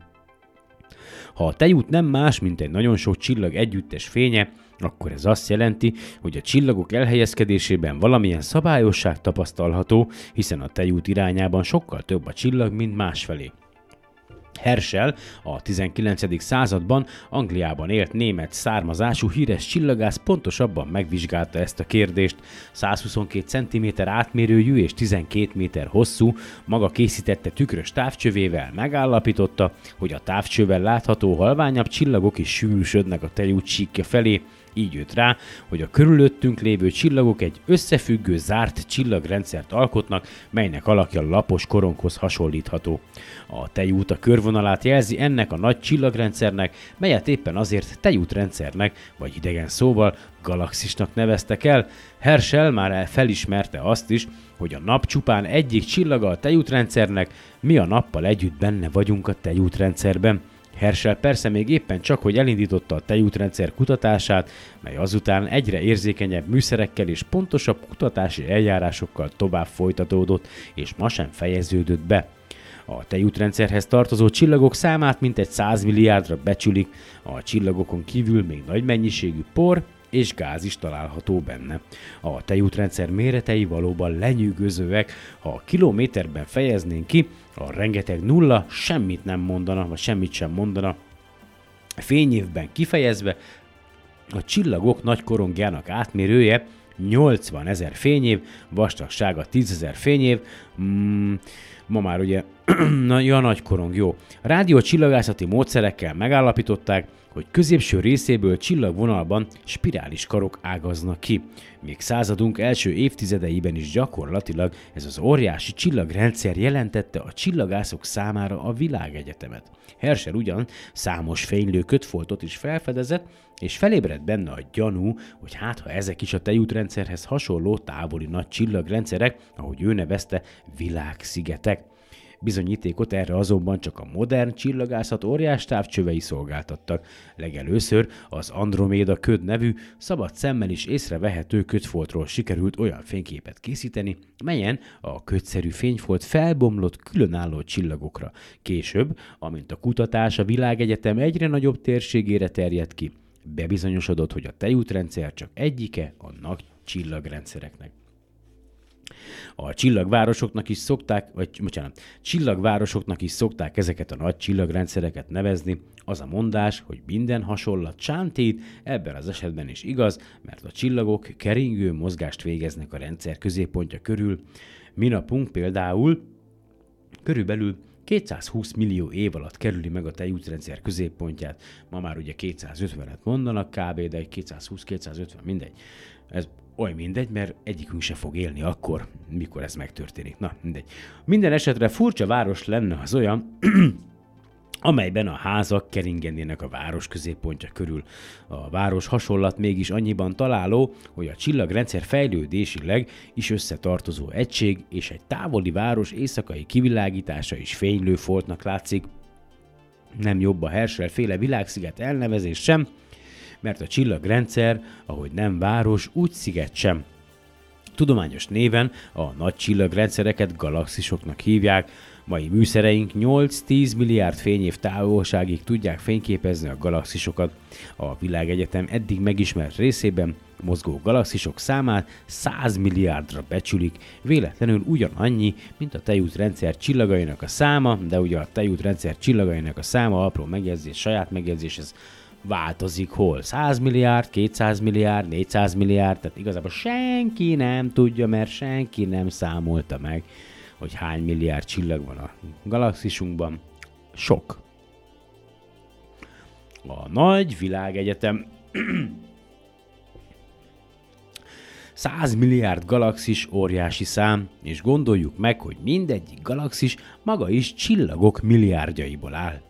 Ha a tejút nem más, mint egy nagyon sok csillag együttes fénye, akkor ez azt jelenti, hogy a csillagok elhelyezkedésében valamilyen szabályosság tapasztalható, hiszen a tejút irányában sokkal több a csillag, mint másfelé. Herschel a 19. században Angliában élt német származású híres csillagász pontosabban megvizsgálta ezt a kérdést. 122 cm átmérőjű és 12 méter hosszú, maga készítette tükrös távcsövével megállapította, hogy a távcsővel látható halványabb csillagok is sűrűsödnek a tejút síkja felé, így jött rá, hogy a körülöttünk lévő csillagok egy összefüggő zárt csillagrendszert alkotnak, melynek alakja lapos koronghoz hasonlítható. A tejút a körvonalát jelzi ennek a nagy csillagrendszernek, melyet éppen azért tejútrendszernek, vagy idegen szóval galaxisnak neveztek el. Herschel már felismerte azt is, hogy a nap csupán egyik csillaga a tejútrendszernek, mi a nappal együtt benne vagyunk a tejútrendszerben. Herschel persze még éppen csak, hogy elindította a tejútrendszer kutatását, mely azután egyre érzékenyebb műszerekkel és pontosabb kutatási eljárásokkal tovább folytatódott, és ma sem fejeződött be. A tejútrendszerhez tartozó csillagok számát mintegy 100 milliárdra becsülik, a csillagokon kívül még nagy mennyiségű por és gáz is található benne. A tejútrendszer méretei valóban lenyűgözőek, ha a kilométerben fejeznénk ki, a rengeteg nulla semmit nem mondana, vagy semmit sem mondana. Fényévben kifejezve, a csillagok nagy korongjának átmérője 80 ezer fényév, vastagsága 10 ezer fényév, mm, ma már ugye na, ja, nagy korong, jó. Rádió csillagászati módszerekkel megállapították, hogy középső részéből csillagvonalban spirális karok ágaznak ki. Még századunk első évtizedeiben is gyakorlatilag ez az óriási csillagrendszer jelentette a csillagászok számára a világegyetemet. Herschel ugyan számos fénylő kötfoltot is felfedezett, és felébredt benne a gyanú, hogy hát ha ezek is a tejútrendszerhez hasonló távoli nagy csillagrendszerek, ahogy ő nevezte, világszigetek. Bizonyítékot erre azonban csak a modern csillagászat óriás távcsövei szolgáltattak. Legelőször az Androméda köd nevű, szabad szemmel is észrevehető kötfoltról sikerült olyan fényképet készíteni, melyen a kötszerű fényfolt felbomlott különálló csillagokra. Később, amint a kutatás a világegyetem egyre nagyobb térségére terjedt ki, bebizonyosodott, hogy a tejútrendszer csak egyike a nagy csillagrendszereknek. A csillagvárosoknak is szokták, vagy bocsánat, csillagvárosoknak is szokták ezeket a nagy csillagrendszereket nevezni. Az a mondás, hogy minden hasonlat csántít, ebben az esetben is igaz, mert a csillagok keringő mozgást végeznek a rendszer középpontja körül. Mi napunk például körülbelül 220 millió év alatt kerüli meg a tejútrendszer középpontját. Ma már ugye 250-et mondanak kb., de egy 220-250, mindegy. Ez oly mindegy, mert egyikünk se fog élni akkor, mikor ez megtörténik. Na, mindegy. Minden esetre furcsa város lenne az olyan, amelyben a házak keringenének a város középpontja körül. A város hasonlat mégis annyiban találó, hogy a csillagrendszer fejlődésileg is összetartozó egység, és egy távoli város éjszakai kivilágítása is fénylő foltnak látszik. Nem jobb a Herschel féle világsziget elnevezés sem, mert a csillagrendszer, ahogy nem város, úgy sziget sem. Tudományos néven a nagy csillagrendszereket galaxisoknak hívják, mai műszereink 8-10 milliárd fényév távolságig tudják fényképezni a galaxisokat. A világegyetem eddig megismert részében mozgó galaxisok számát 100 milliárdra becsülik, véletlenül ugyanannyi, mint a tejútrendszer csillagainak a száma, de ugye a tejútrendszer csillagainak a száma, apró megjegyzés, saját megjegyzés, ez változik hol. 100 milliárd, 200 milliárd, 400 milliárd, tehát igazából senki nem tudja, mert senki nem számolta meg, hogy hány milliárd csillag van a galaxisunkban. Sok. A nagy világegyetem 100 milliárd galaxis óriási szám, és gondoljuk meg, hogy mindegyik galaxis maga is csillagok milliárdjaiból áll.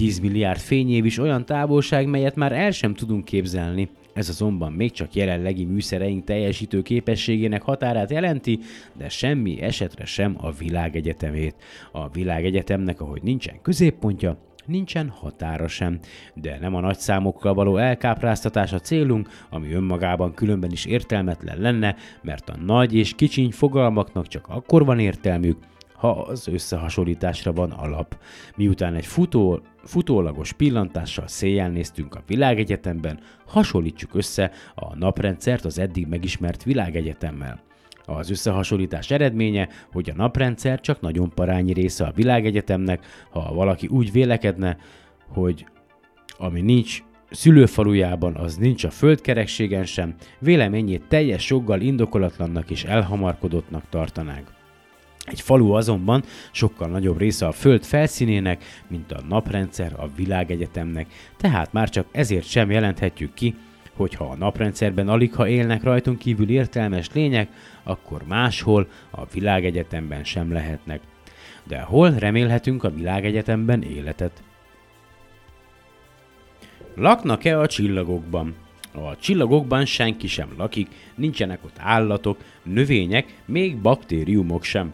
10 milliárd fényév is olyan távolság, melyet már el sem tudunk képzelni. Ez azonban még csak jelenlegi műszereink teljesítő képességének határát jelenti, de semmi esetre sem a világegyetemét. A világegyetemnek, ahogy nincsen középpontja, nincsen határa sem. De nem a nagy számokkal való elkápráztatás a célunk, ami önmagában különben is értelmetlen lenne, mert a nagy és kicsiny fogalmaknak csak akkor van értelmük, ha az összehasonlításra van alap. Miután egy futó, futólagos pillantással széjjel néztünk a világegyetemben, hasonlítsuk össze a naprendszert az eddig megismert világegyetemmel. Az összehasonlítás eredménye, hogy a naprendszer csak nagyon parányi része a világegyetemnek, ha valaki úgy vélekedne, hogy ami nincs szülőfalujában, az nincs a földkerekségen sem, véleményét teljes joggal indokolatlannak és elhamarkodottnak tartanák. Egy falu azonban sokkal nagyobb része a Föld felszínének, mint a naprendszer a világegyetemnek, tehát már csak ezért sem jelenthetjük ki, hogy ha a naprendszerben alig ha élnek rajtunk kívül értelmes lények, akkor máshol a világegyetemben sem lehetnek. De hol remélhetünk a világegyetemben életet? Laknak-e a csillagokban? A csillagokban senki sem lakik, nincsenek ott állatok, növények, még baktériumok sem.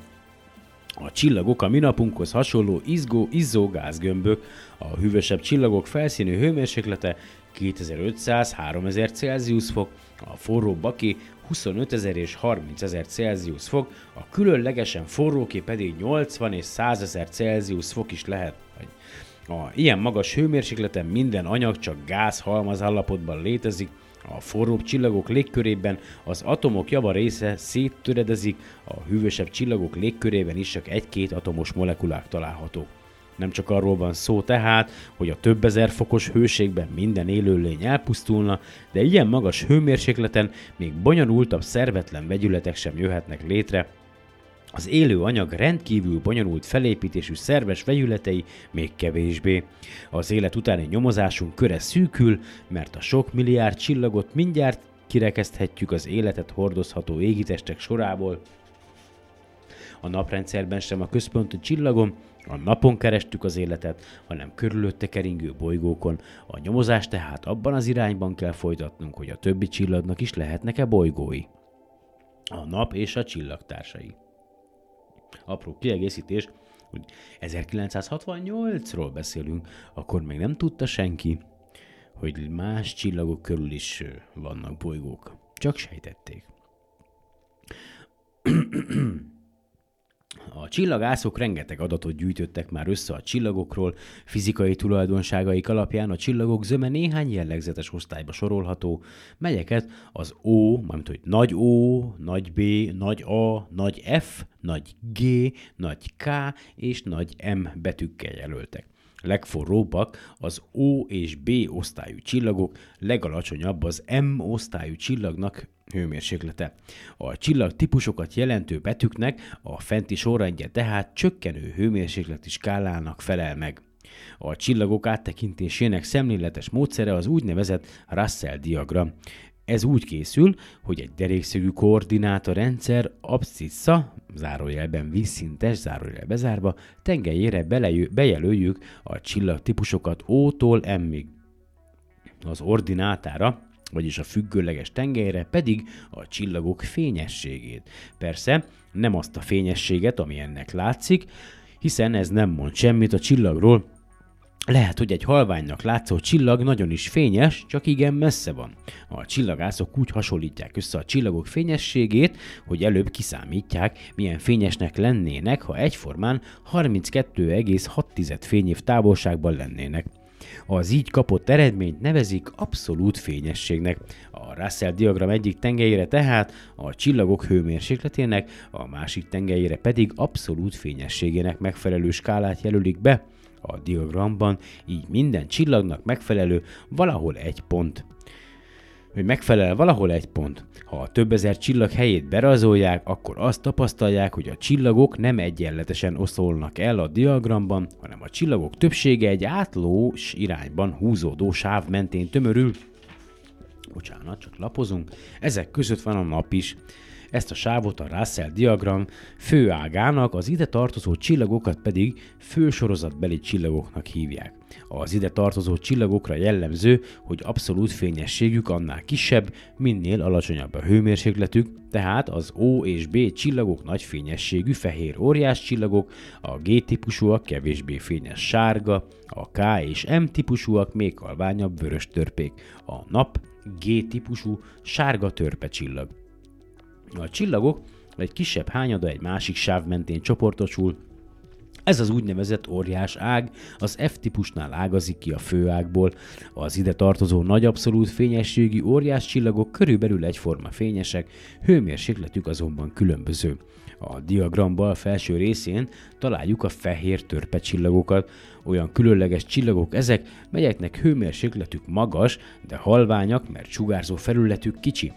A csillagok a minapunkhoz hasonló izgó, izzó gázgömbök, a hűvösebb csillagok felszínű hőmérséklete 2500-3000 Celsius fok, a forró baki 25 ezer és 30 ezer Celsius fok, a különlegesen forróké pedig 80 és 100 ezer Celsius fok is lehet. A ilyen magas hőmérsékleten minden anyag csak gáz halmaz állapotban létezik, A forróbb csillagok légkörében az atomok java része széttöredezik, a hűvösebb csillagok légkörében is csak egy-két atomos molekulák találhatók. Nem csak arról van szó tehát, hogy a több ezer fokos hőségben minden élőlény elpusztulna, de ilyen magas hőmérsékleten még bonyolultabb szervetlen vegyületek sem jöhetnek létre, az élő anyag rendkívül bonyolult felépítésű szerves vegyületei még kevésbé. Az élet utáni nyomozásunk köre szűkül, mert a sok milliárd csillagot mindjárt kirekeszthetjük az életet hordozható égitestek sorából. A naprendszerben sem a központi csillagon, a napon kerestük az életet, hanem körülötte keringő bolygókon. A nyomozást tehát abban az irányban kell folytatnunk, hogy a többi csillagnak is lehetnek-e bolygói. A nap és a csillagtársai apró kiegészítés, hogy 1968-ról beszélünk, akkor még nem tudta senki, hogy más csillagok körül is vannak bolygók. Csak sejtették. A csillagászok rengeteg adatot gyűjtöttek már össze a csillagokról, fizikai tulajdonságaik alapján a csillagok zöme néhány jellegzetes osztályba sorolható, melyeket az O, mármint hogy nagy O, nagy B, nagy A, nagy F, nagy G, nagy K és nagy M betűkkel jelöltek. Legforróbbak az O és B osztályú csillagok, legalacsonyabb az M osztályú csillagnak hőmérséklete. A csillag típusokat jelentő betűknek a fenti sorrendje tehát csökkenő hőmérsékleti skálának felel meg. A csillagok áttekintésének szemléletes módszere az úgynevezett Russell diagram. Ez úgy készül, hogy egy derékszögű koordinátorrendszer abszissza, zárójelben vízszintes, zárójel bezárva, tengelyére belejö, bejelöljük a csillagtípusokat O-tól M-ig. Az ordinátára vagyis a függőleges tengelyre pedig a csillagok fényességét. Persze nem azt a fényességet, ami ennek látszik, hiszen ez nem mond semmit a csillagról, lehet, hogy egy halványnak látszó csillag nagyon is fényes, csak igen messze van. A csillagászok úgy hasonlítják össze a csillagok fényességét, hogy előbb kiszámítják, milyen fényesnek lennének, ha egyformán 32,6 fényév távolságban lennének. Az így kapott eredményt nevezik abszolút fényességnek. A Russell diagram egyik tengelyére tehát a csillagok hőmérsékletének, a másik tengelyére pedig abszolút fényességének megfelelő skálát jelölik be a diagramban, így minden csillagnak megfelelő valahol egy pont hogy megfelel valahol egy pont. Ha a több ezer csillag helyét berajzolják, akkor azt tapasztalják, hogy a csillagok nem egyenletesen oszolnak el a diagramban, hanem a csillagok többsége egy átlós irányban húzódó sáv mentén tömörül. Bocsánat, csak lapozunk. Ezek között van a nap is. Ezt a sávot a Russell diagram főágának, az ide tartozó csillagokat pedig fősorozatbeli csillagoknak hívják. Az ide tartozó csillagokra jellemző, hogy abszolút fényességük annál kisebb, minél alacsonyabb a hőmérsékletük, tehát az O és B csillagok nagy fényességű fehér óriás csillagok, a G típusúak kevésbé fényes sárga, a K és M típusúak még halványabb vörös törpék, a nap G típusú sárga törpe csillag. A csillagok egy kisebb hányada egy másik sáv mentén csoportosul, ez az úgynevezett óriás ág az F-típusnál ágazik ki a főágból. Az ide tartozó nagy abszolút fényességi óriás csillagok körülbelül egyforma fényesek, hőmérsékletük azonban különböző. A diagram bal felső részén találjuk a fehér törpe csillagokat. Olyan különleges csillagok ezek, melyeknek hőmérsékletük magas, de halványak, mert sugárzó felületük kicsi.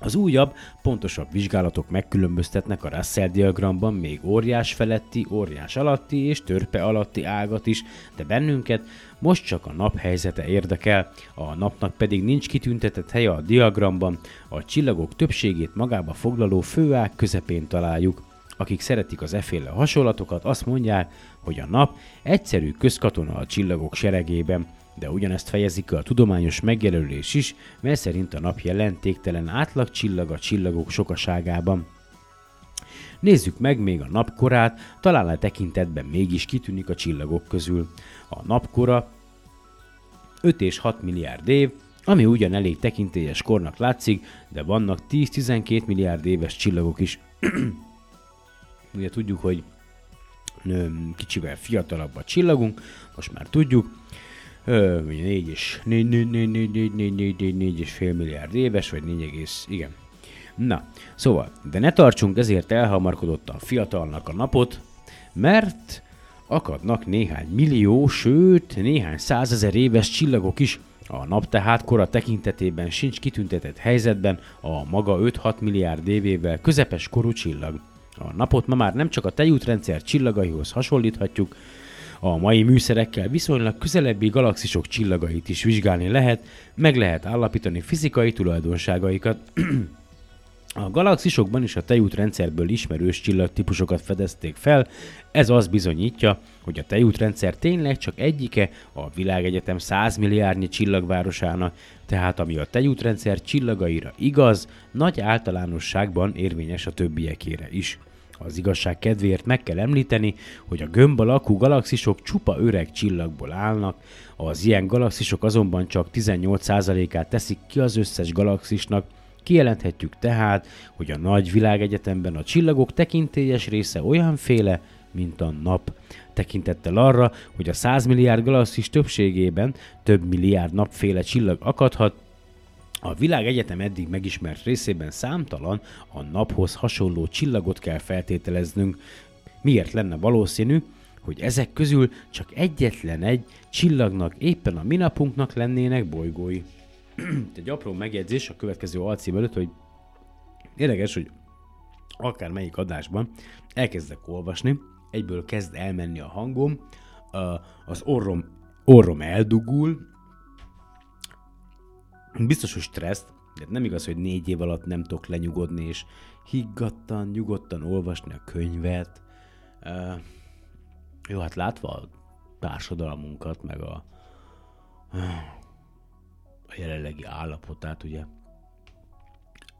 Az újabb, pontosabb vizsgálatok megkülönböztetnek a Russell diagramban még óriás feletti, óriás alatti és törpe alatti ágat is, de bennünket most csak a nap helyzete érdekel, a napnak pedig nincs kitüntetett helye a diagramban, a csillagok többségét magába foglaló főág közepén találjuk. Akik szeretik az eféle hasonlatokat, azt mondják, hogy a nap egyszerű közkatona a csillagok seregében, de ugyanezt fejezik ki a tudományos megjelölés is, mely szerint a nap jelentéktelen átlag csillag a csillagok sokaságában. Nézzük meg még a napkorát, talán a tekintetben mégis kitűnik a csillagok közül. A napkora 5 és 6 milliárd év, ami ugyan elég tekintélyes kornak látszik, de vannak 10-12 milliárd éves csillagok is. Ugye tudjuk, hogy kicsivel fiatalabb a csillagunk, most már tudjuk, Ö, 4 és 4, 4, 4, 4, 4, 4, 4, 4, 4 és fél milliárd éves, vagy 4 egész, igen. Na, szóval, de ne tartsunk ezért elhamarkodott a fiatalnak a napot, mert akadnak néhány millió, sőt néhány százezer éves csillagok is. A nap tehát kora tekintetében sincs kitüntetett helyzetben a maga 5-6 milliárd évével közepes korú csillag. A napot ma már nem csak a tejútrendszer csillagaihoz hasonlíthatjuk, a mai műszerekkel viszonylag közelebbi galaxisok csillagait is vizsgálni lehet, meg lehet állapítani fizikai tulajdonságaikat. A galaxisokban is a tejútrendszerből ismerős csillagtípusokat fedezték fel, ez azt bizonyítja, hogy a tejútrendszer tényleg csak egyike a világegyetem 100 milliárdnyi csillagvárosának, tehát ami a tejútrendszer csillagaira igaz, nagy általánosságban érvényes a többiekére is. Az igazság kedvéért meg kell említeni, hogy a gömb alakú galaxisok csupa öreg csillagból állnak, az ilyen galaxisok azonban csak 18%-át teszik ki az összes galaxisnak, Kijelenthetjük tehát, hogy a nagy világegyetemben a csillagok tekintélyes része olyanféle, mint a nap. Tekintettel arra, hogy a 100 milliárd galaxis többségében több milliárd napféle csillag akadhat, a világ egyetem eddig megismert részében számtalan a naphoz hasonló csillagot kell feltételeznünk. Miért lenne valószínű, hogy ezek közül csak egyetlen egy csillagnak éppen a minapunknak lennének bolygói? egy apró megjegyzés a következő alcím előtt, hogy érdekes, hogy akár melyik adásban elkezdek olvasni, egyből kezd elmenni a hangom, az orrom, orrom eldugul, biztos, hogy stresszt, de nem igaz, hogy négy év alatt nem tudok lenyugodni, és higgadtan, nyugodtan olvasni a könyvet. Uh, jó, hát látva a társadalmunkat, meg a, a jelenlegi állapotát, ugye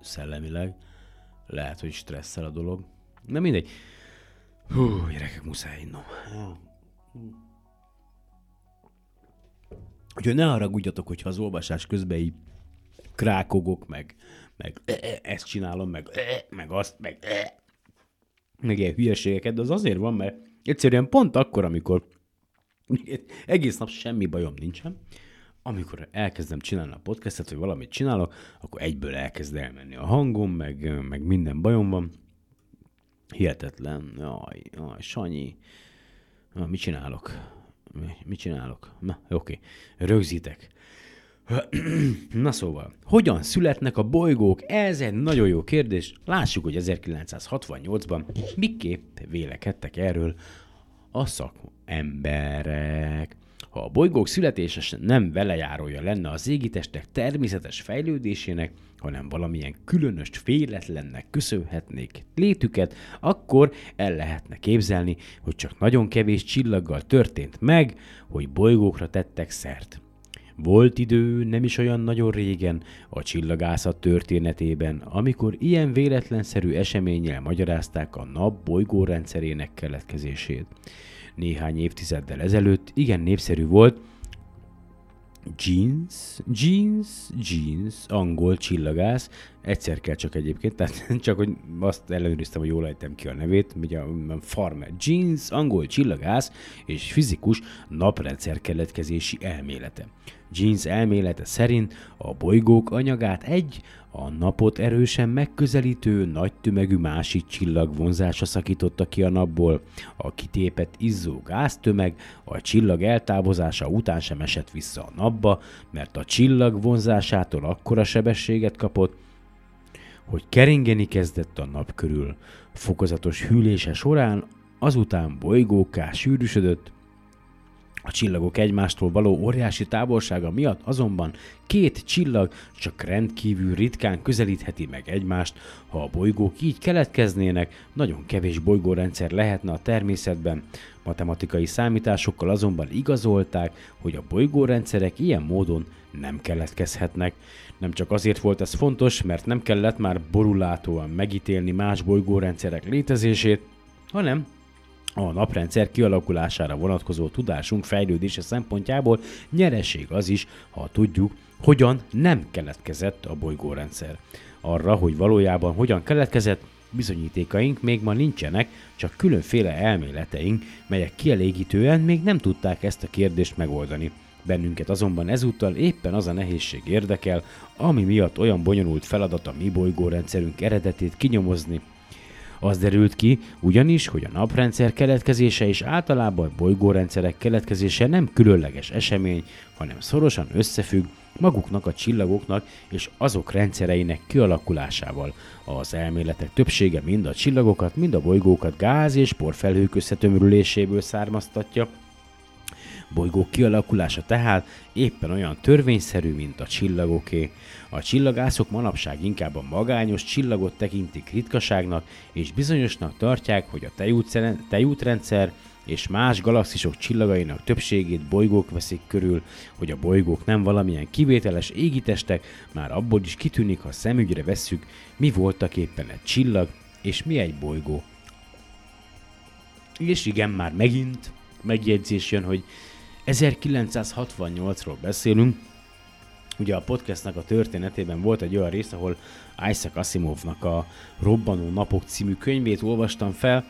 szellemileg, lehet, hogy stresszel a dolog. Na mindegy. Hú, gyerekek, muszáj innom. Úgyhogy ne haragudjatok, hogyha az olvasás közben így krákogok, meg, meg ezt csinálom, meg, meg azt, meg, meg ilyen hülyeségeket, de az azért van, mert egyszerűen pont akkor, amikor egész nap semmi bajom nincsen, amikor elkezdem csinálni a podcastet, vagy valamit csinálok, akkor egyből elkezd elmenni a hangom, meg, meg minden bajom van. Hihetetlen. Jaj, jaj, Sanyi. Mit csinálok? Mi, mit csinálok? Na, oké. Rögzítek. Na szóval, hogyan születnek a bolygók? Ez egy nagyon jó kérdés. Lássuk, hogy 1968-ban miképp vélekedtek erről a szakemberek. Ha a bolygók születése nem velejárója lenne az égitestek természetes fejlődésének, hanem valamilyen különös féletlennek köszönhetnék létüket, akkor el lehetne képzelni, hogy csak nagyon kevés csillaggal történt meg, hogy bolygókra tettek szert. Volt idő, nem is olyan nagyon régen, a csillagászat történetében, amikor ilyen véletlenszerű eseménnyel magyarázták a nap bolygórendszerének keletkezését néhány évtizeddel ezelőtt igen népszerű volt, Jeans, Jeans, Jeans, angol csillagász, egyszer kell csak egyébként, tehát csak hogy azt ellenőriztem, hogy jól ejtem ki a nevét, ugye Farmer, Jeans, angol csillagász és fizikus naprendszer keletkezési elmélete. Jeans elmélete szerint a bolygók anyagát egy a napot erősen megközelítő, nagy tömegű másik csillag vonzása szakította ki a napból. A kitépett izzó gáztömeg a csillag eltávozása után sem esett vissza a napba, mert a csillag vonzásától akkora sebességet kapott, hogy keringeni kezdett a nap körül. Fokozatos hűlése során azután bolygóká sűrűsödött, a csillagok egymástól való óriási távolsága miatt azonban két csillag csak rendkívül ritkán közelítheti meg egymást. Ha a bolygók így keletkeznének, nagyon kevés bolygórendszer lehetne a természetben. Matematikai számításokkal azonban igazolták, hogy a bolygórendszerek ilyen módon nem keletkezhetnek. Nem csak azért volt ez fontos, mert nem kellett már borulátóan megítélni más bolygórendszerek létezését, hanem a naprendszer kialakulására vonatkozó tudásunk fejlődése szempontjából nyereség az is, ha tudjuk, hogyan nem keletkezett a bolygórendszer. Arra, hogy valójában hogyan keletkezett, bizonyítékaink még ma nincsenek, csak különféle elméleteink, melyek kielégítően még nem tudták ezt a kérdést megoldani. Bennünket azonban ezúttal éppen az a nehézség érdekel, ami miatt olyan bonyolult feladat a mi bolygórendszerünk eredetét kinyomozni, az derült ki ugyanis, hogy a naprendszer keletkezése és általában a bolygórendszerek keletkezése nem különleges esemény, hanem szorosan összefügg maguknak a csillagoknak és azok rendszereinek kialakulásával. Az elméletek többsége mind a csillagokat, mind a bolygókat gáz és porfelhők összetömörüléséből származtatja, bolygók kialakulása tehát éppen olyan törvényszerű, mint a csillagoké. A csillagászok manapság inkább a magányos csillagot tekintik ritkaságnak, és bizonyosnak tartják, hogy a tejútrendszer és más galaxisok csillagainak többségét bolygók veszik körül, hogy a bolygók nem valamilyen kivételes égitestek, már abból is kitűnik, ha szemügyre vesszük, mi voltak éppen egy csillag, és mi egy bolygó. És igen, már megint megjegyzés jön, hogy 1968-ról beszélünk, ugye a podcastnak a történetében volt egy olyan rész, ahol Isaac Asimovnak a Robbanó Napok című könyvét olvastam fel,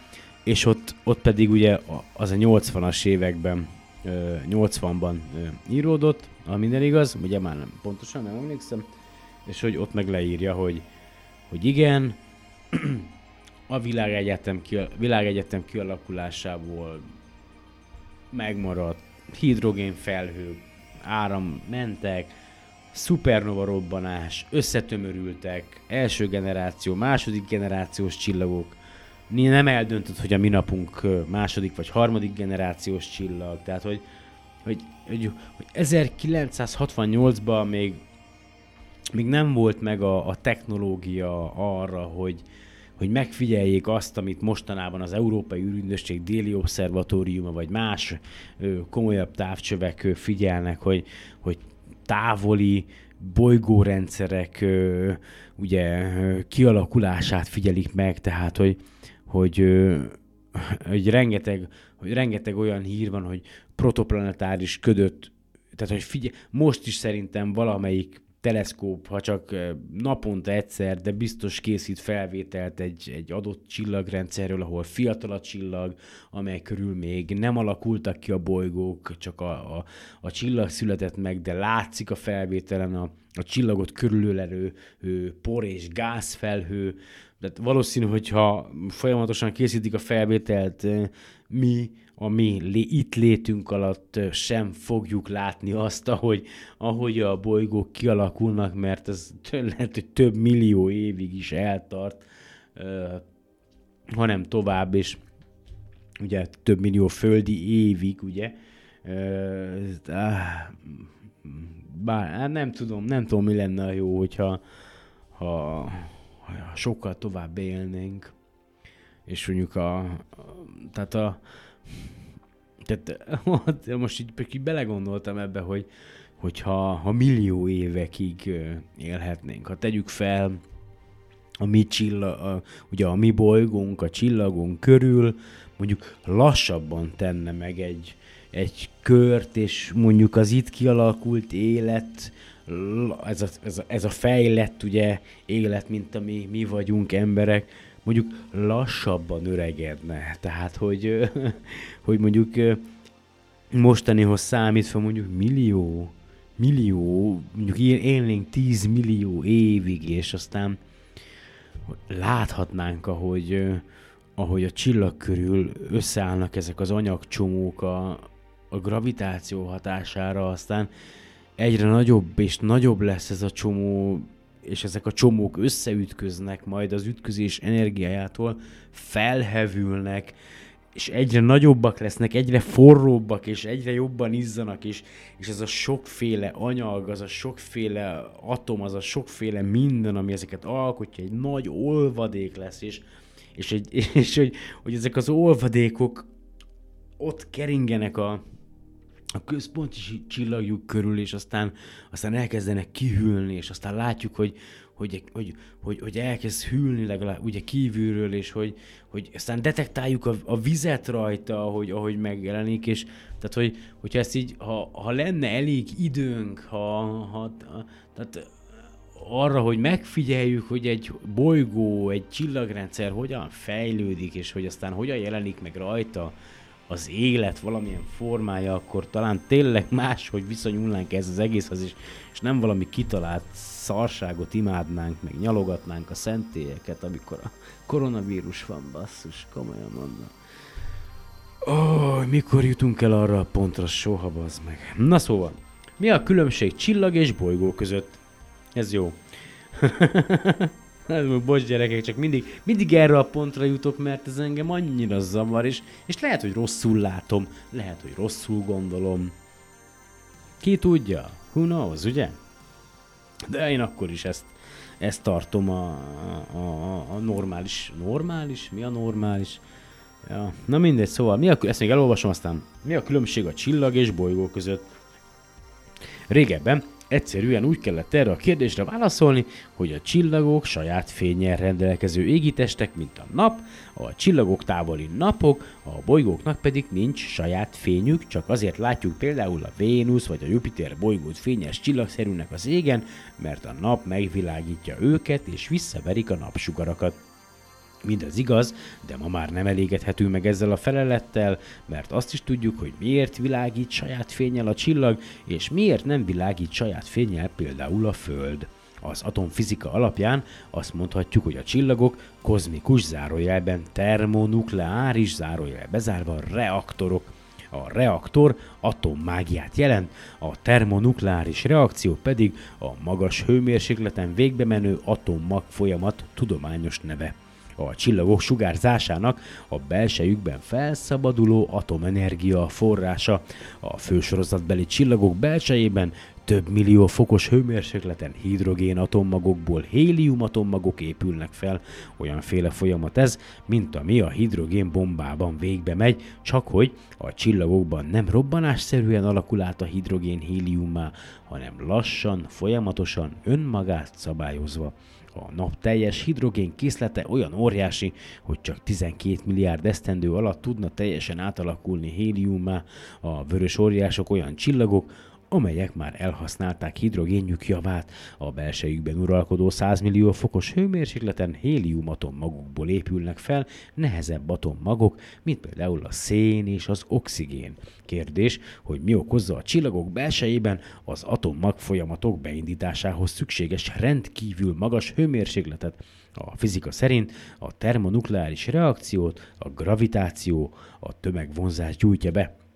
és ott, ott pedig ugye az a 80-as években, 80-ban íródott, ha minden igaz, ugye már nem pontosan nem emlékszem, és hogy ott meg leírja, hogy, hogy igen, a világegyetem, világegyetem kialakulásából megmaradt hidrogén felhők, áram mentek, szupernova robbanás, összetömörültek, első generáció, második generációs csillagok, nem eldöntött, hogy a mi napunk második vagy harmadik generációs csillag, tehát hogy, hogy, hogy, hogy 1968-ban még, még nem volt meg a, a technológia arra, hogy, hogy megfigyeljék azt, amit mostanában az Európai űrügynökség déli obszervatóriuma vagy más komolyabb távcsövek figyelnek, hogy, hogy távoli bolygórendszerek ugye kialakulását figyelik meg, tehát hogy, hogy, hogy, rengeteg, hogy rengeteg olyan hír van, hogy protoplanetáris ködött, tehát hogy figyelj, most is szerintem valamelyik teleszkóp, ha csak naponta egyszer, de biztos készít felvételt egy, egy adott csillagrendszerről, ahol fiatal a csillag, amely körül még nem alakultak ki a bolygók, csak a, a, a csillag született meg, de látszik a felvételen a, a csillagot körülölelő por és gázfelhő, de valószínű, hogyha folyamatosan készítik a felvételt, mi a mi itt létünk alatt sem fogjuk látni azt, ahogy, ahogy a bolygók kialakulnak, mert ez lehet, hogy több millió évig is eltart, hanem tovább, és ugye több millió földi évig, ugye, bár nem tudom, nem tudom, mi lenne a jó, hogyha ha, ha sokkal tovább élnénk, és mondjuk a tehát a, tehát most így, így belegondoltam ebbe, hogy hogyha ha millió évekig élhetnénk, ha tegyük fel a mi csillag, a, ugye a mi bolygónk, a csillagunk körül, mondjuk lassabban tenne meg egy, egy kört, és mondjuk az itt kialakult élet, ez a, ez a, ez a fejlett ugye élet, mint ami mi vagyunk emberek, mondjuk lassabban öregedne. Tehát, hogy, hogy mondjuk mostanihoz számítva mondjuk millió, millió, mondjuk élnénk 10 millió évig, és aztán láthatnánk, ahogy, ahogy a csillag körül összeállnak ezek az anyagcsomók a, a gravitáció hatására, aztán egyre nagyobb és nagyobb lesz ez a csomó és ezek a csomók összeütköznek majd az ütközés energiájától, felhevülnek, és egyre nagyobbak lesznek, egyre forróbbak, és egyre jobban izzanak, és, és ez a sokféle anyag, az a sokféle atom, az a sokféle minden, ami ezeket alkotja, egy nagy olvadék lesz, és, és, egy, és, hogy, hogy ezek az olvadékok ott keringenek a, a központi csillagjuk körül, és aztán, aztán elkezdenek kihűlni, és aztán látjuk, hogy, hogy, hogy, hogy, hogy elkezd hűlni legalább ugye kívülről, és hogy, hogy aztán detektáljuk a, a vizet rajta, ahogy, ahogy megjelenik, és tehát, hogy, hogyha ezt így, ha, ha lenne elég időnk, ha, ha, tehát arra, hogy megfigyeljük, hogy egy bolygó, egy csillagrendszer hogyan fejlődik, és hogy aztán hogyan jelenik meg rajta az élet valamilyen formája, akkor talán tényleg máshogy viszonyulnánk ez az egészhez, és, és nem valami kitalált szarságot imádnánk, meg nyalogatnánk a szentélyeket, amikor a koronavírus van, basszus, komolyan mondom. Ó, mikor jutunk el arra a pontra, soha bazd meg. Na szóval, mi a különbség csillag és bolygó között? Ez jó. Bocs gyerekek, csak mindig, mindig erre a pontra jutok, mert ez engem annyira zavar, és, és lehet, hogy rosszul látom, lehet, hogy rosszul gondolom. Ki tudja? Who knows, ugye? De én akkor is ezt, ezt tartom a, a, a, a normális. Normális? Mi a normális? Ja, na mindegy, szóval mi a, ezt még elolvasom aztán. Mi a különbség a csillag és bolygó között? Régebben Egyszerűen úgy kellett erre a kérdésre válaszolni, hogy a csillagok saját fényel rendelkező égitestek, mint a nap, a csillagok távoli napok, a bolygóknak pedig nincs saját fényük, csak azért látjuk például a Vénusz vagy a Jupiter bolygót fényes csillagszerűnek az égen, mert a nap megvilágítja őket és visszaverik a napsugarakat. Mindez igaz, de ma már nem elégedhetünk meg ezzel a felelettel, mert azt is tudjuk, hogy miért világít saját fényel a csillag, és miért nem világít saját fényel például a Föld. Az atomfizika alapján azt mondhatjuk, hogy a csillagok kozmikus zárójelben termonukleáris zárójel bezárva reaktorok. A reaktor atommágiát jelent, a termonukleáris reakció pedig a magas hőmérsékleten végbe menő atommag folyamat tudományos neve a csillagok sugárzásának a belsejükben felszabaduló atomenergia forrása. A fősorozatbeli csillagok belsejében több millió fokos hőmérsékleten hidrogén atommagokból hélium atommagok épülnek fel. Olyanféle folyamat ez, mint ami a hidrogén bombában végbe megy, csak hogy a csillagokban nem robbanásszerűen alakul át a hidrogén héliummá, hanem lassan, folyamatosan, önmagát szabályozva. A nap teljes hidrogén készlete olyan óriási, hogy csak 12 milliárd esztendő alatt tudna teljesen átalakulni héliummá. A vörös óriások olyan csillagok, amelyek már elhasználták hidrogénjük javát, a belsejükben uralkodó 100 millió fokos hőmérsékleten hélium atommagokból épülnek fel nehezebb atommagok, mint például a szén és az oxigén. Kérdés, hogy mi okozza a csillagok belsejében az atommag folyamatok beindításához szükséges rendkívül magas hőmérsékletet. A fizika szerint a termonukleáris reakciót a gravitáció, a tömegvonzás gyújtja be.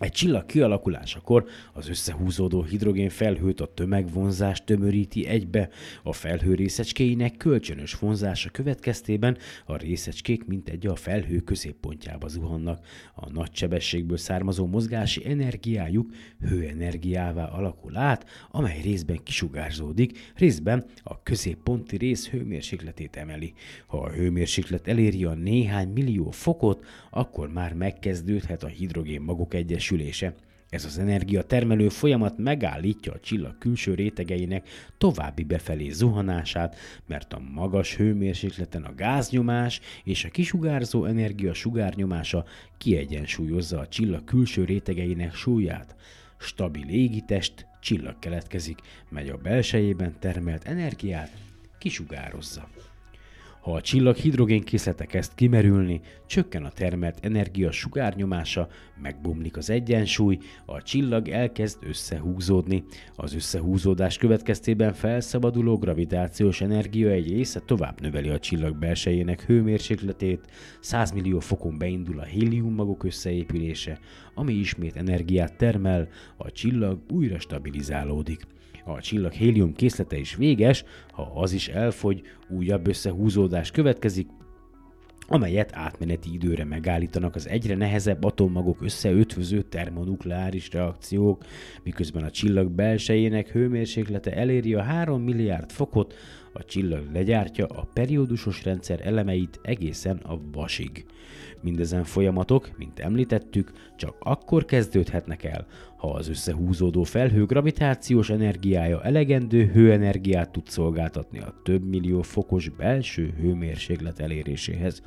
Egy csillag kialakulásakor az összehúzódó hidrogén felhőt a tömegvonzás tömöríti egybe, a felhő részecskéinek kölcsönös vonzása következtében a részecskék mint egy a felhő középpontjába zuhannak. A nagy sebességből származó mozgási energiájuk hőenergiává alakul át, amely részben kisugárzódik, részben a középponti rész hőmérsékletét emeli. Ha a hőmérséklet eléri a néhány millió fokot, akkor már megkezdődhet a hidrogén magok egyes egyesülése. Ez az energia termelő folyamat megállítja a csillag külső rétegeinek további befelé zuhanását, mert a magas hőmérsékleten a gáznyomás és a kisugárzó energia sugárnyomása kiegyensúlyozza a csillag külső rétegeinek súlyát. Stabil égitest, csillag keletkezik, mely a belsejében termelt energiát kisugározza. Ha a csillag hidrogénkészlete kezd kimerülni, csökken a termelt energia sugárnyomása, megbomlik az egyensúly, a csillag elkezd összehúzódni. Az összehúzódás következtében felszabaduló gravitációs energia egy része tovább növeli a csillag belsejének hőmérsékletét, 100 millió fokon beindul a héliummagok összeépülése, ami ismét energiát termel, a csillag újra stabilizálódik. A csillag hélium készlete is véges, ha az is elfogy, újabb összehúzódás következik, amelyet átmeneti időre megállítanak az egyre nehezebb atommagok összeötvöző termonukleáris reakciók, miközben a csillag belsejének hőmérséklete eléri a 3 milliárd fokot, a csillag legyártja a periódusos rendszer elemeit egészen a vasig. Mindezen folyamatok, mint említettük, csak akkor kezdődhetnek el, ha az összehúzódó felhő gravitációs energiája elegendő hőenergiát tud szolgáltatni a több millió fokos belső hőmérséklet eléréséhez.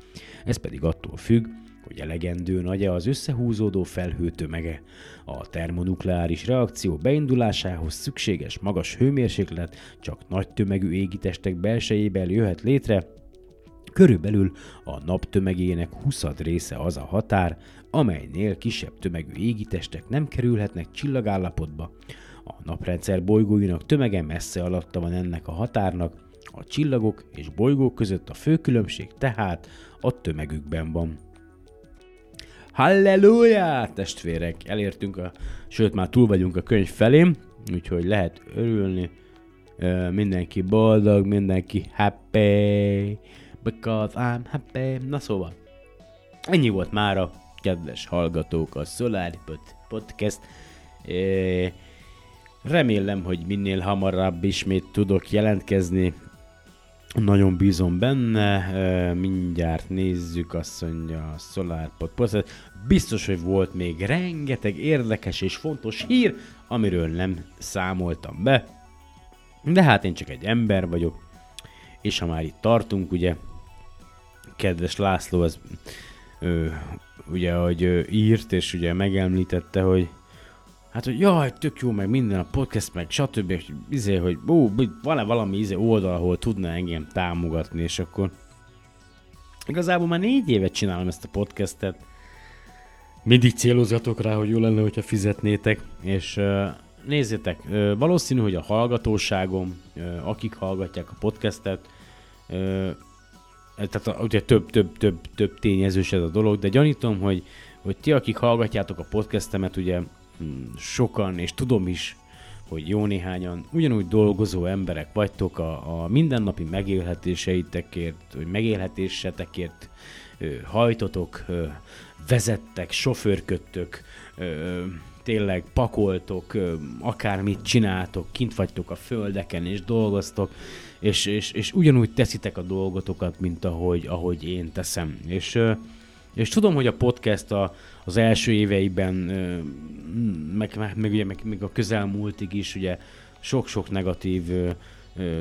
Ez pedig attól függ, hogy elegendő nagy-e az összehúzódó felhő tömege. A termonukleáris reakció beindulásához szükséges magas hőmérséklet csak nagy tömegű égitestek belsejében jöhet létre, Körülbelül a nap tömegének 20 része az a határ, amelynél kisebb tömegű égitestek nem kerülhetnek csillagállapotba. A naprendszer bolygóinak tömege messze alatta van ennek a határnak, a csillagok és bolygók között a fő különbség tehát a tömegükben van. Halleluja, testvérek! Elértünk a, sőt már túl vagyunk a könyv felé, úgyhogy lehet örülni. Mindenki boldog, mindenki happy, because I'm happy. Na szóval, ennyi volt már a kedves hallgatók a Solar Podcast. Remélem, hogy minél hamarabb ismét tudok jelentkezni. Nagyon bízom benne, mindjárt nézzük, azt mondja a SolarPod Podcast. Biztos, hogy volt még rengeteg érdekes és fontos hír, amiről nem számoltam be. De hát én csak egy ember vagyok, és ha már itt tartunk, ugye, kedves László, az ő, ugye, hogy írt, és ugye megemlítette, hogy hát, hogy jaj, tök jó, meg minden a podcast, meg stb. És izé, hogy ó, van-e valami izé oldal, ahol tudna engem támogatni, és akkor igazából már négy évet csinálom ezt a podcastet, mindig célozgatok rá, hogy jó lenne, hogyha fizetnétek, és nézzétek, valószínű, hogy a hallgatóságom, akik hallgatják a podcastet, tehát ugye több, több, több, több tényezős ez a dolog, de gyanítom, hogy, hogy ti, akik hallgatjátok a podcastemet, ugye hmm, sokan, és tudom is, hogy jó néhányan ugyanúgy dolgozó emberek vagytok a, a mindennapi megélhetéseitekért, hogy megélhetésetekért ö, hajtotok, ö, vezettek, sofőrködtök, ö, tényleg pakoltok, ö, akármit csináltok, kint vagytok a földeken és dolgoztok, és, és, és ugyanúgy teszitek a dolgotokat, mint ahogy, ahogy én teszem. És, és tudom, hogy a podcast a, az első éveiben, meg, meg, meg, ugye, meg, meg a közelmúltig is ugye sok-sok negatív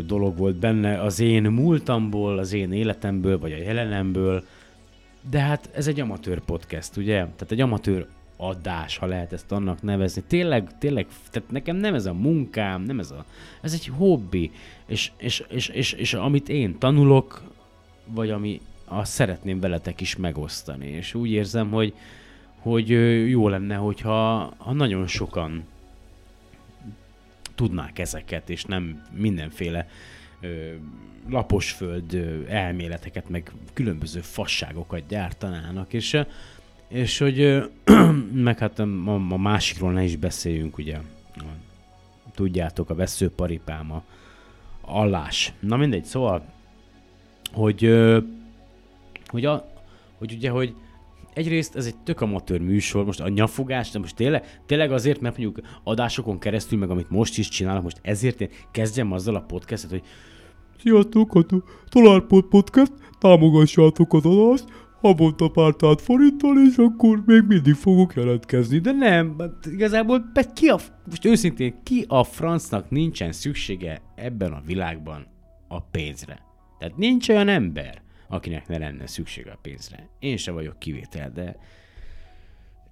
dolog volt benne az én múltamból, az én életemből, vagy a jelenemből, de hát ez egy amatőr podcast, ugye? Tehát egy amatőr adás, ha lehet ezt annak nevezni. Tényleg, tényleg, tehát nekem nem ez a munkám, nem ez a, ez egy hobbi, és, és, és, és, és amit én tanulok, vagy ami azt szeretném veletek is megosztani, és úgy érzem, hogy, hogy jó lenne, hogyha ha nagyon sokan tudnák ezeket, és nem mindenféle ö, laposföld ö, elméleteket, meg különböző fasságokat gyártanának, és, és hogy meg hát a, a másikról ne is beszéljünk, ugye, tudjátok, a veszőparipám, a allás. Na mindegy, szóval, hogy, hogy, a, hogy ugye, hogy egyrészt ez egy tök amatőr műsor, most a nyafogás, de most tényleg, tényleg azért, mert mondjuk adásokon keresztül, meg amit most is csinálok, most ezért én kezdjem azzal a podcastet, hogy Sziasztok, a Találpod Podcast, támogassátok az adást, havonta pár forinttal, és akkor még mindig fogok jelentkezni. De nem, igazából ki a, most őszintén, ki a francnak nincsen szüksége ebben a világban a pénzre? Tehát nincs olyan ember, akinek ne lenne szüksége a pénzre. Én se vagyok kivétel, de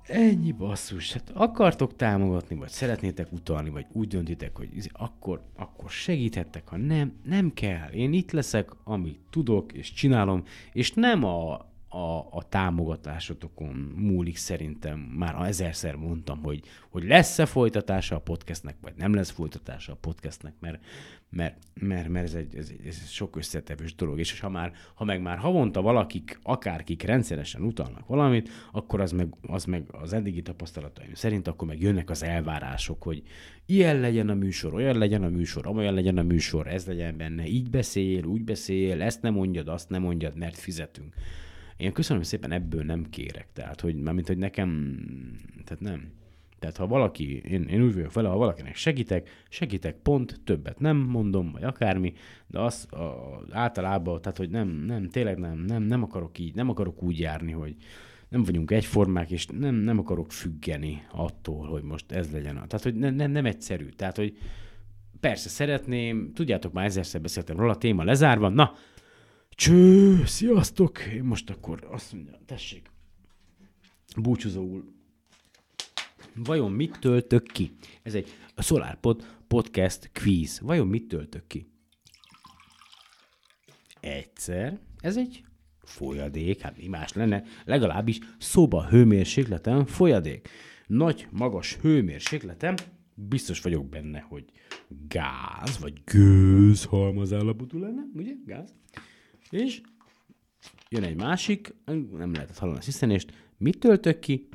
ennyi basszus. Hát akartok támogatni, vagy szeretnétek utalni, vagy úgy döntitek, hogy izé, akkor, akkor segíthettek, ha nem, nem kell. Én itt leszek, amit tudok, és csinálom, és nem a a, a támogatásotokon múlik szerintem. Már ezerszer mondtam, hogy, hogy lesz-e folytatása a podcastnek, vagy nem lesz folytatása a podcastnek, mert, mert, mert, mert ez, egy, ez, egy, ez egy sok összetevős dolog. És ha, már, ha meg már havonta valakik, akárkik rendszeresen utalnak valamit, akkor az meg, az meg az eddigi tapasztalataim szerint, akkor meg jönnek az elvárások, hogy ilyen legyen a műsor, olyan legyen a műsor, olyan legyen a műsor, ez legyen benne, így beszél, úgy beszél, ezt nem mondjad, azt nem mondjad, mert fizetünk. Én köszönöm szépen, ebből nem kérek. Tehát, hogy mármint, hogy nekem, tehát nem. Tehát ha valaki, én, én úgy vagyok vele, ha valakinek segítek, segítek pont, többet nem mondom, vagy akármi, de az a, általában, tehát hogy nem, nem, tényleg nem, nem, nem akarok így, nem akarok úgy járni, hogy nem vagyunk egyformák, és nem, nem akarok függeni attól, hogy most ez legyen. Tehát, hogy ne, ne, nem egyszerű. Tehát, hogy persze szeretném, tudjátok, már ezerszer beszéltem róla, téma lezárva, na, Cső, sziasztok! Én most akkor azt mondja, tessék, búcsúzóul. Vajon mit töltök ki? Ez egy a SolarPod podcast quiz. Vajon mit töltök ki? Egyszer. Ez egy folyadék, hát mi más lenne, legalábbis szoba hőmérsékleten folyadék. Nagy, magas hőmérsékleten biztos vagyok benne, hogy gáz, vagy gőz halmazállapotú lenne, ugye? Gáz. És jön egy másik, nem lehetett hallani a sziszenést, mit töltök ki?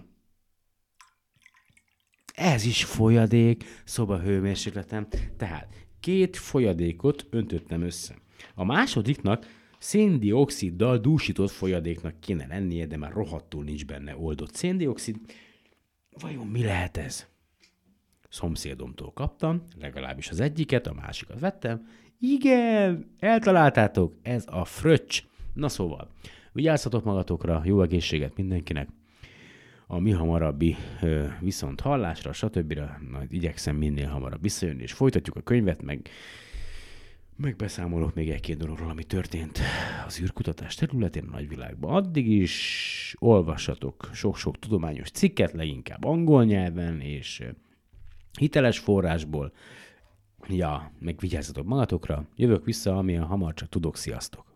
Ez is folyadék, szoba hőmérsékleten. Tehát két folyadékot öntöttem össze. A másodiknak széndioksziddal dúsított folyadéknak kéne lennie, de már rohadtul nincs benne oldott széndiokszid. Vajon mi lehet ez? Szomszédomtól kaptam, legalábbis az egyiket, a másikat vettem. Igen, eltaláltátok, ez a fröccs. Na szóval, vigyázzatok magatokra, jó egészséget mindenkinek, a mi hamarabbi viszont hallásra, stb. Majd igyekszem minél hamarabb visszajönni, és folytatjuk a könyvet, meg megbeszámolok még egy-két dologról, ami történt az űrkutatás területén a nagyvilágban. Addig is olvassatok sok-sok tudományos cikket, leginkább angol nyelven, és hiteles forrásból. Ja, meg vigyázzatok magatokra. Jövök vissza, amilyen hamar csak tudok. Sziasztok!